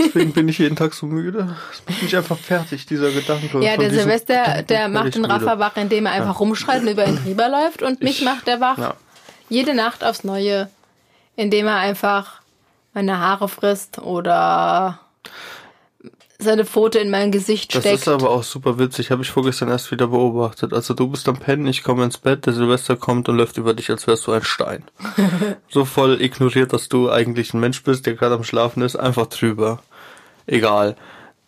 Deswegen bin ich jeden Tag so müde. Das macht mich einfach fertig, dieser Gedanke. Ja, der Silvester, der macht den. Raffer wach, indem er einfach rumschreit und über ihn drüber läuft und mich Ich- macht er wach. Ja. Jede Nacht aufs Neue, indem er einfach meine Haare frisst oder seine Pfote in mein Gesicht Das steckt. ist aber auch super witzig, habe ich vorgestern erst wieder beobachtet. Also du bist am Pennen, ich komme ins Bett, der Silvester kommt und läuft über dich, als wärst du ein Stein. so voll ignoriert, dass du eigentlich ein Mensch bist, der gerade am Schlafen ist, einfach drüber. Egal.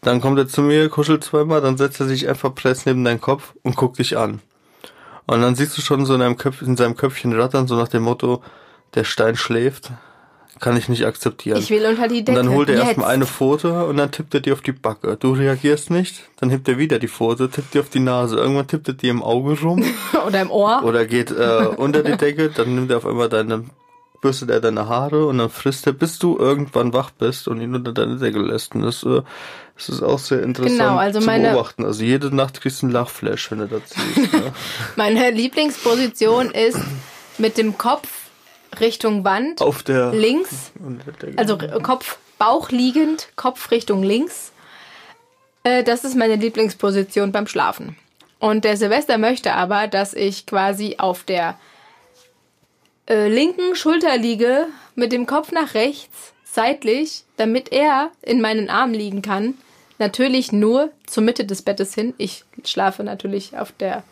Dann kommt er zu mir, kuschelt zweimal, dann setzt er sich einfach press neben deinen Kopf und guckt dich an. Und dann siehst du schon so in, Köpf, in seinem Köpfchen rattern, so nach dem Motto, der Stein schläft, kann ich nicht akzeptieren. ich will unter die Und Decke. dann holt er Jetzt. erstmal eine Pfote und dann tippt er dir auf die Backe. Du reagierst nicht, dann hebt er wieder die Pfote, tippt dir auf die Nase. Irgendwann tippt er dir im Auge rum Oder im Ohr. oder geht äh, unter die Decke, dann nimmt er auf einmal deine, bürstet er deine Haare und dann frisst er, bis du irgendwann wach bist und ihn unter deine Decke lässt. Und das, äh, das ist auch sehr interessant Genau, also zu meine- beobachten. Also jede Nacht kriegst du einen Lachflash, wenn du das siehst. ne? Meine Lieblingsposition ist mit dem Kopf Richtung Wand, Auf der links, also Kopf Bauch liegend, Kopf Richtung links. Äh, das ist meine Lieblingsposition beim Schlafen. Und der Silvester möchte aber, dass ich quasi auf der äh, linken Schulter liege, mit dem Kopf nach rechts, seitlich, damit er in meinen Arm liegen kann. Natürlich nur zur Mitte des Bettes hin. Ich schlafe natürlich auf der,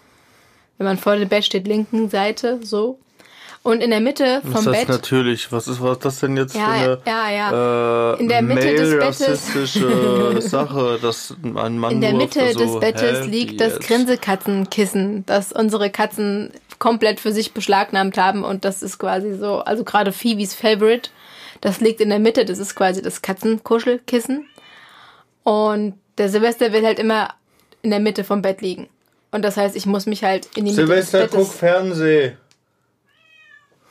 wenn man vor dem Bett steht, linken Seite, so. Und in der Mitte Was vom ist das Bett. natürlich? Was ist was das denn jetzt Ja, für eine ja, ja. äh, In der Mitte des Bettes- Sache, dass ein Mann In der Mitte der des so, Bettes liegt das? Grinsekatzenkissen, das unsere Katzen komplett für sich beschlagnahmt haben und das ist quasi so, also gerade Phoebes Favorite, das liegt in der Mitte, das ist quasi das Katzenkuschelkissen und der Silvester will halt immer in der Mitte vom Bett liegen und das heißt, ich muss mich halt in die Mitte Silvester, des guck Bettes, Fernseh.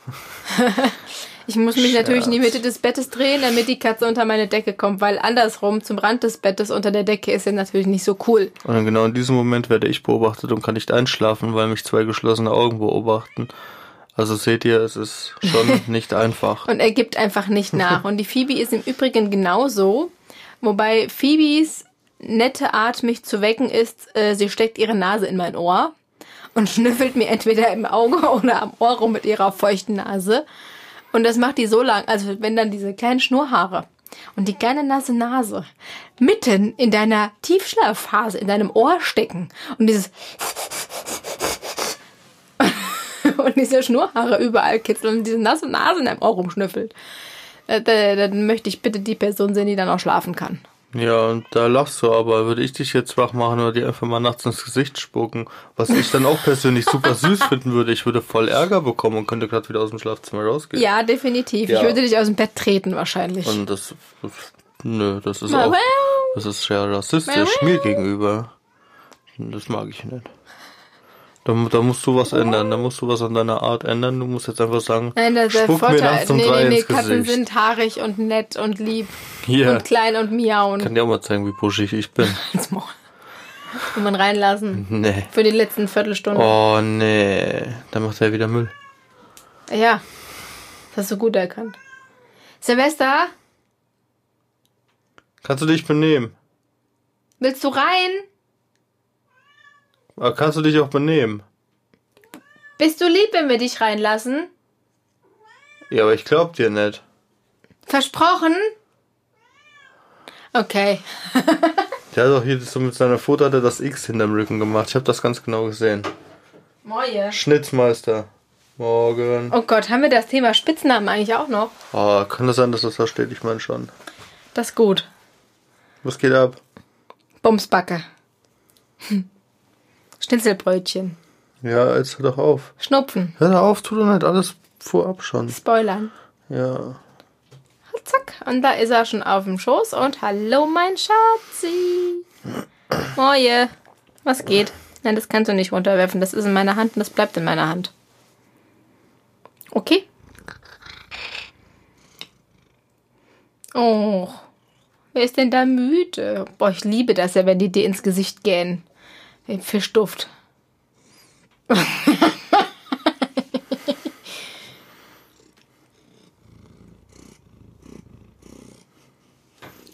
ich muss mich natürlich in die Scherz. Mitte des Bettes drehen, damit die Katze unter meine Decke kommt, weil andersrum zum Rand des Bettes unter der Decke ist ja natürlich nicht so cool. Und genau in diesem Moment werde ich beobachtet und kann nicht einschlafen, weil mich zwei geschlossene Augen beobachten. Also seht ihr, es ist schon nicht einfach. Und er gibt einfach nicht nach. Und die Phoebe ist im Übrigen genauso. Wobei Phoebes nette Art, mich zu wecken, ist, äh, sie steckt ihre Nase in mein Ohr und schnüffelt mir entweder im Auge oder am Ohr rum mit ihrer feuchten Nase. Und das macht die so lang, also wenn dann diese kleinen Schnurrhaare und die kleine nasse Nase mitten in deiner Tiefschlafphase in deinem Ohr stecken und dieses und diese Schnurrhaare überall kitzeln und diese nasse Nase in deinem Ohr rumschnüffelt, äh, dann möchte ich bitte die Person sehen, die dann auch schlafen kann. Ja, und da lachst du aber. Würde ich dich jetzt wach machen oder dir einfach mal nachts ins Gesicht spucken, was ich dann auch persönlich super süß finden würde. Ich würde voll Ärger bekommen und könnte gerade wieder aus dem Schlafzimmer rausgehen. Ja, definitiv. Ja. Ich würde dich aus dem Bett treten wahrscheinlich. Und das, das nö, das ist auch, das ist sehr rassistisch mir gegenüber. Das mag ich nicht. Da, da, musst du was ändern, da musst du was an deiner Art ändern. Du musst jetzt einfach sagen, Nein, das spuck Vorteil. mir nachts um nee, drei nee, nee, ins Katzen Gesicht. sind haarig und nett und lieb Hier. und klein und miauen. Ich kann dir auch mal zeigen, wie buschig ich bin. Und man reinlassen. Nee. Für die letzten Viertelstunde. Oh, nee. Dann macht er wieder Müll. Ja. Das hast du gut erkannt. Silvester? Kannst du dich benehmen? Willst du rein? Aber kannst du dich auch benehmen? Bist du lieb, wenn wir dich reinlassen? Ja, aber ich glaub dir nicht. Versprochen? Okay. der hat doch hier so mit seiner Foto hat er das X hinterm Rücken gemacht. Ich habe das ganz genau gesehen. Moje. Schnitzmeister. Morgen. Oh Gott, haben wir das Thema Spitznamen eigentlich auch noch? Oh, kann das sein, dass das da steht? Ich meine schon. Das ist gut. Was geht ab? Bumsbacke. Hm. Schnitzelbrötchen. Ja, jetzt hör doch auf. Schnupfen. Hör doch auf, tu doch nicht alles vorab schon. Spoilern. Ja. Zack, und da ist er schon auf dem Schoß und hallo, mein Schatzi. Moje. Was geht? Nein, das kannst du nicht runterwerfen. Das ist in meiner Hand und das bleibt in meiner Hand. Okay? Oh, wer ist denn da müde? Boah, ich liebe das ja, wenn die dir ins Gesicht gehen. Fischduft.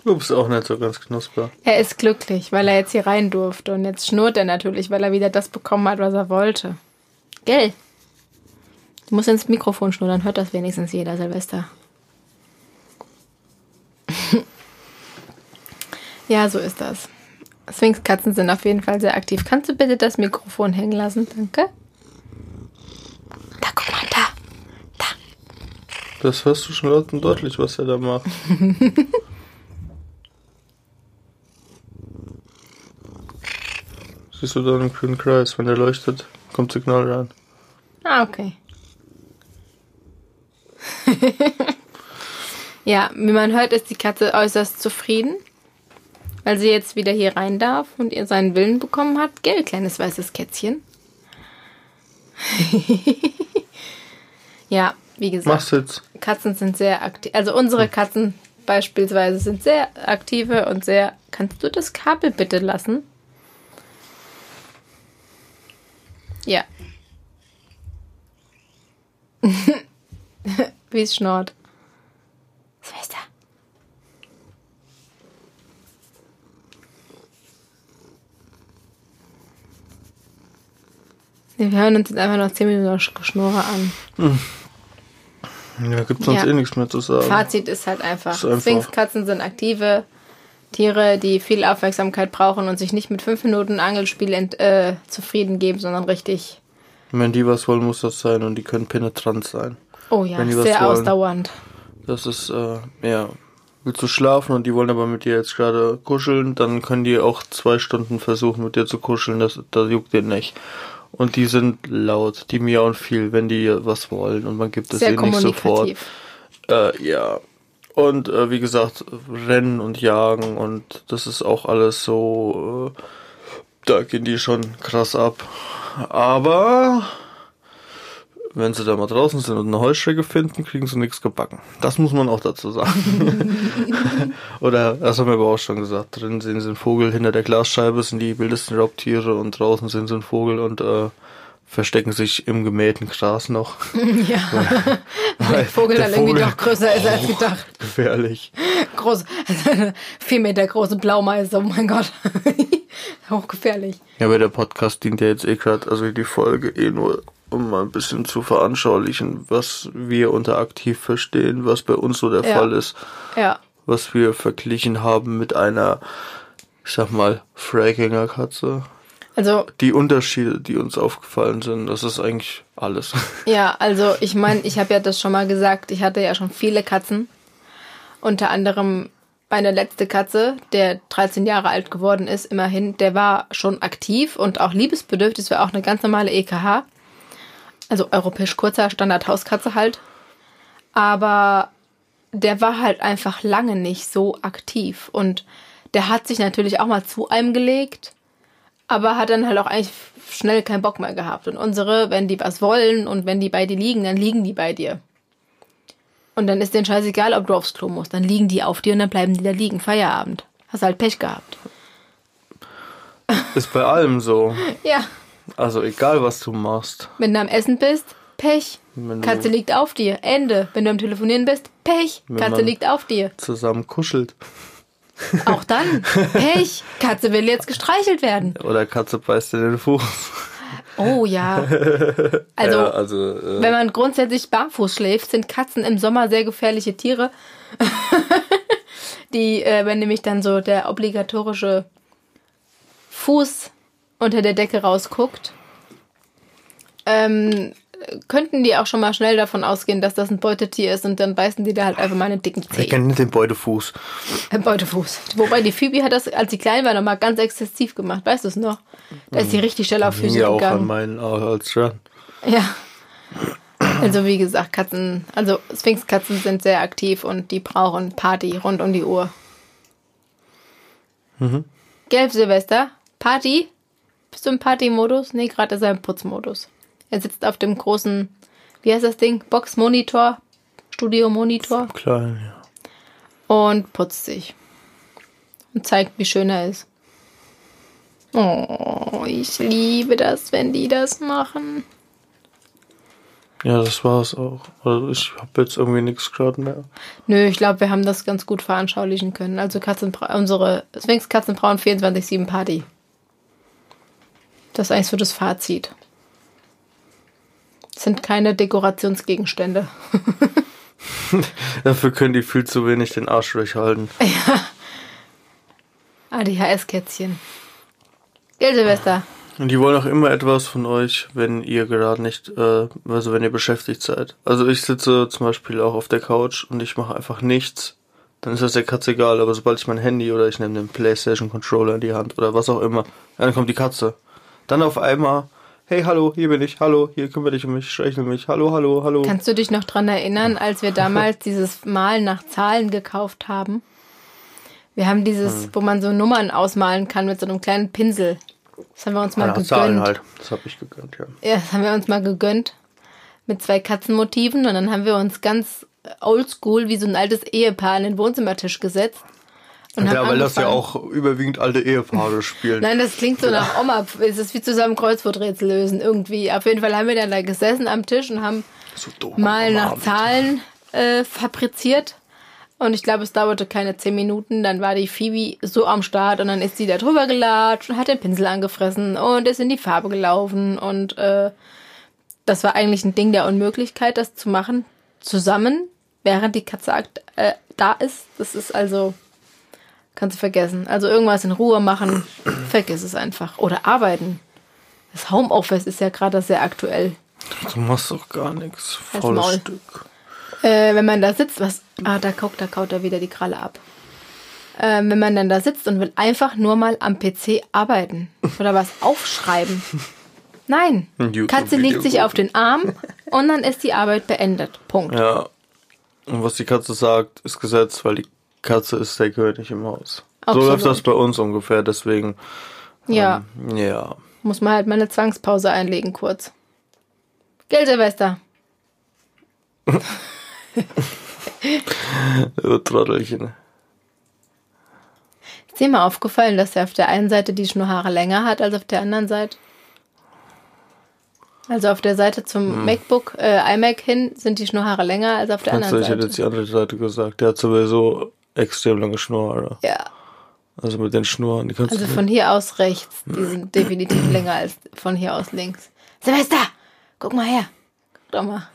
Ups, auch nicht so ganz knusper. Er ist glücklich, weil er jetzt hier rein durfte. Und jetzt schnurrt er natürlich, weil er wieder das bekommen hat, was er wollte. Gell? Du musst ins Mikrofon schnurren, dann hört das wenigstens jeder, Silvester. ja, so ist das. Sphinxkatzen sind auf jeden Fall sehr aktiv. Kannst du bitte das Mikrofon hängen lassen? Danke. Da, guck mal, da. Da. Das hörst du schon laut und deutlich, was er da macht. Siehst du da einen grünen Kreis? Wenn der leuchtet, kommt Signal rein. Ah, okay. ja, wie man hört, ist die Katze äußerst zufrieden weil sie jetzt wieder hier rein darf und ihr seinen Willen bekommen hat. Gell, kleines weißes Kätzchen. ja, wie gesagt. Katzen sind sehr aktiv. Also unsere Katzen beispielsweise sind sehr aktive und sehr. Kannst du das Kabel bitte lassen? Ja. wie es schnort. Schwester. Wir hören uns jetzt einfach noch 10 Minuten Geschnurre an. Hm. Ja, gibt sonst ja. eh nichts mehr zu sagen. Fazit ist halt einfach. Ist einfach. Sphinxkatzen sind aktive Tiere, die viel Aufmerksamkeit brauchen und sich nicht mit 5 Minuten Angelspiel äh, zufrieden geben, sondern richtig. Wenn die was wollen, muss das sein und die können penetrant sein. Oh ja, sehr ausdauernd. Das ist, äh, ja, willst du schlafen und die wollen aber mit dir jetzt gerade kuscheln, dann können die auch zwei Stunden versuchen mit dir zu kuscheln, das, das juckt dir nicht. Und die sind laut, die miauen viel, wenn die was wollen und man gibt es ihnen nicht sofort. Äh, ja. Und äh, wie gesagt, Rennen und Jagen und das ist auch alles so, äh, da gehen die schon krass ab. Aber wenn sie da mal draußen sind und eine Heuschrecke finden, kriegen sie nichts gebacken. Das muss man auch dazu sagen. Oder, das haben wir aber auch schon gesagt, drin sehen sie einen Vogel, hinter der Glasscheibe sind die wildesten Raubtiere und draußen sind sie ein Vogel und äh, verstecken sich im gemähten Gras noch. Ja. Weil der Vogel der dann irgendwie doch größer ist als gedacht. Gefährlich. Groß, vier Meter große Blaumeise, oh mein Gott. Hochgefährlich. Ja, aber der Podcast dient ja jetzt eh gerade, also die Folge eh nur, um mal ein bisschen zu veranschaulichen, was wir unter aktiv verstehen, was bei uns so der Ja. Fall ist, Ja. was wir verglichen haben mit einer, ich sag mal, Freigängerkatze. Also, Die Unterschiede, die uns aufgefallen sind, das ist eigentlich alles. ja, also ich meine, ich habe ja das schon mal gesagt, ich hatte ja schon viele Katzen. Unter anderem meine letzte Katze, der 13 Jahre alt geworden ist, immerhin, der war schon aktiv und auch liebesbedürftig. Das war auch eine ganz normale EKH. Also europäisch kurzer Standard-Hauskatze halt. Aber der war halt einfach lange nicht so aktiv. Und der hat sich natürlich auch mal zu einem gelegt, aber hat dann halt auch eigentlich schnell keinen Bock mehr gehabt. Und unsere, wenn die was wollen und wenn die bei dir liegen, dann liegen die bei dir. Und dann ist denen scheißegal, ob du aufs Klo musst. Dann liegen die auf dir und dann bleiben die da liegen. Feierabend. Hast halt Pech gehabt. Ist bei allem so. Ja. Also egal, was du machst. Wenn du am Essen bist, Pech. Wenn Katze du liegt auf dir. Ende. Wenn du am Telefonieren bist, Pech. Katze liegt auf dir. zusammen kuschelt. Auch dann. Pech. Katze will jetzt gestreichelt werden. Oder Katze beißt dir den Fuß. Oh ja. Also, ja, also äh, wenn man grundsätzlich barfuß schläft, sind Katzen im Sommer sehr gefährliche Tiere. Die, äh, wenn nämlich dann so der obligatorische Fuß unter der Decke rausguckt, ähm, könnten die auch schon mal schnell davon ausgehen, dass das ein Beutetier ist und dann beißen die da halt einfach mal einen dicken ich Zeh. kenne nicht den Beutefuß. Ein Beutefuß. Wobei die Phoebe hat das, als sie klein war, nochmal ganz exzessiv gemacht. Weißt du es noch? Da ist sie richtig schnell auf Füße ja auch an gegangen. meinen als dran. Ja. Also wie gesagt, Katzen, also Sphinxkatzen sind sehr aktiv und die brauchen Party rund um die Uhr. Gelb Silvester, Party? Bist du im Party-Modus? Nee, gerade ist er im Putzmodus. Er sitzt auf dem großen, wie heißt das Ding? Box-Monitor, Studio-Monitor Klein, ja. und putzt sich. Und zeigt, wie schön er ist. Oh, ich liebe das, wenn die das machen. Ja, das war's auch. Also ich habe jetzt irgendwie nichts gerade mehr. Nö, ich glaube, wir haben das ganz gut veranschaulichen können. Also Katzenbra unsere Sphinx Katzenbrauen 24-7 Party. Das ist eigentlich so das Fazit. Das sind keine Dekorationsgegenstände. Dafür können die viel zu wenig den Arsch durchhalten. ADHS-Kätzchen. Gell, Silvester? Und die wollen auch immer etwas von euch, wenn ihr gerade nicht, äh, also wenn ihr beschäftigt seid. Also ich sitze zum Beispiel auch auf der Couch und ich mache einfach nichts. Dann ist das der Katze egal, aber sobald ich mein Handy oder ich nehme den Playstation Controller in die Hand oder was auch immer, dann kommt die Katze. Dann auf einmal, hey, hallo, hier bin ich, hallo, hier kümmere dich um mich, streichel mich, hallo, hallo, hallo. Kannst du dich noch dran erinnern, als wir damals dieses Mal nach Zahlen gekauft haben? Wir haben dieses, Hm. wo man so Nummern ausmalen kann mit so einem kleinen Pinsel. Das haben wir uns mal Ja, gegönnt. Zahlen halt. Das habe ich gegönnt, ja. Ja, das haben wir uns mal gegönnt. Mit zwei Katzenmotiven. Und dann haben wir uns ganz oldschool wie so ein altes Ehepaar an den Wohnzimmertisch gesetzt. Und Ja, weil das ja auch überwiegend alte Ehepaare spielen. Nein, das klingt so nach Oma. Es ist wie zusammen Kreuzworträtsel lösen irgendwie. Auf jeden Fall haben wir dann da gesessen am Tisch und haben so doof. mal nach Abend. Zahlen äh, fabriziert. Und ich glaube, es dauerte keine zehn Minuten. Dann war die Phoebe so am Start und dann ist sie da drüber gelatscht und hat den Pinsel angefressen und ist in die Farbe gelaufen. Und äh, das war eigentlich ein Ding der Unmöglichkeit, das zu machen, zusammen, während die Katze äh, da ist. Das ist also, kannst du vergessen. Also irgendwas in Ruhe machen, vergiss es einfach. Oder arbeiten. Das Homeoffice ist ja gerade sehr aktuell. Du machst doch gar nichts. Maul. Stück. Äh, wenn man da sitzt, was. Ah, da kaut, da kaut er wieder die Kralle ab. Ähm, wenn man dann da sitzt und will einfach nur mal am PC arbeiten oder was aufschreiben. Nein. Katze legt sich auf den Arm und dann ist die Arbeit beendet. Punkt. Ja. Und was die Katze sagt, ist Gesetz, weil die Katze ist der König im Haus. Absolut. So läuft das bei uns ungefähr, deswegen. Ja, Ähm, ja. muss man halt mal eine Zwangspause einlegen kurz. Gell, Silvester? Du Trottelchen. Ist dir mal aufgefallen, dass er auf der einen Seite die Schnurrhaare länger hat als auf der anderen Seite? Also auf der Seite zum MacBook, äh, iMac hin sind die Schnurrhaare länger als auf der anderen ich hätte Seite. jetzt die andere Seite gesagt. Der hat sowieso extrem lange Schnurrhaare. Ja, Also mit den Schnurren, die kannst also du von hier aus rechts. Die sind definitiv länger als von hier aus links. Silvester, guck mal her. Guck doch mal.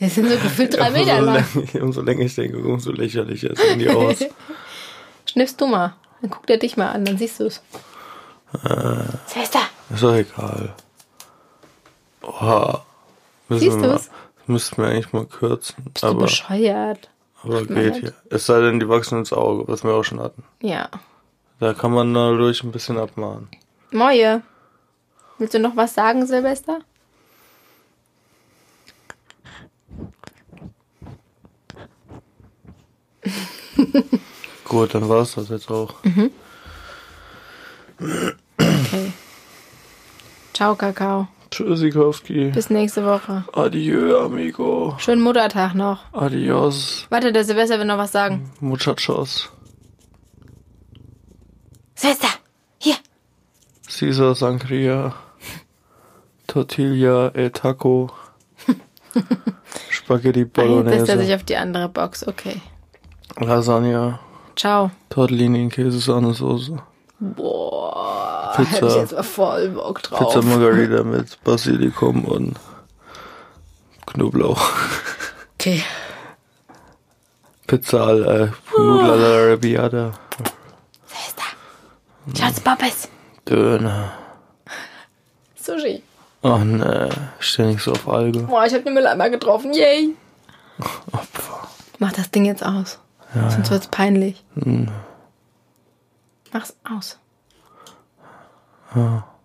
Die sind so gefühlt drei Meter lang. umso länger ich denke, umso lächerlicher sehen die aus. Schnippst du mal. Dann guckt er dich mal an, dann siehst du es. Äh. Silvester, Ist doch egal. Oha. Siehst mal- du's? Müssten wir eigentlich mal kürzen. bist du Aber, bescheuert. Aber geht hier. Es sei denn, die wachsen ins Auge, was wir auch schon hatten. Ja. Da kann man dadurch ein bisschen abmahnen. Moje. Willst du noch was sagen, Silvester? Gut, dann war's das jetzt auch. Okay. Ciao, Kakao. Tschüssikowski. Bis nächste Woche. Adieu, amigo. Schönen Muttertag noch. Adios, Warte, der Silvester will noch was sagen. muchachos. Silvester, hier. Caesar Sangria. Tortilla e Taco. Spaghetti Ah, Jetzt setzt er Bolognese. sich auf die andere Box. Okay. Lasagne. Ciao. Tortellini in Käsesahnesoße. Boah. Pizza. Hätte ich jetzt mal voll Bock drauf. Pizza Margarita mit Basilikum und Knoblauch. Okay. Pizza alla Nudel alla Arrabbiata. Ciao zu Papas. Döner. Sushi. Oh ne, stell nicht so auf Alge. Boah, ich hab den Mülleimer getroffen. Yay. Opfer. Mach das Ding jetzt aus. Sonst wird's peinlich. Mach's aus. Ja.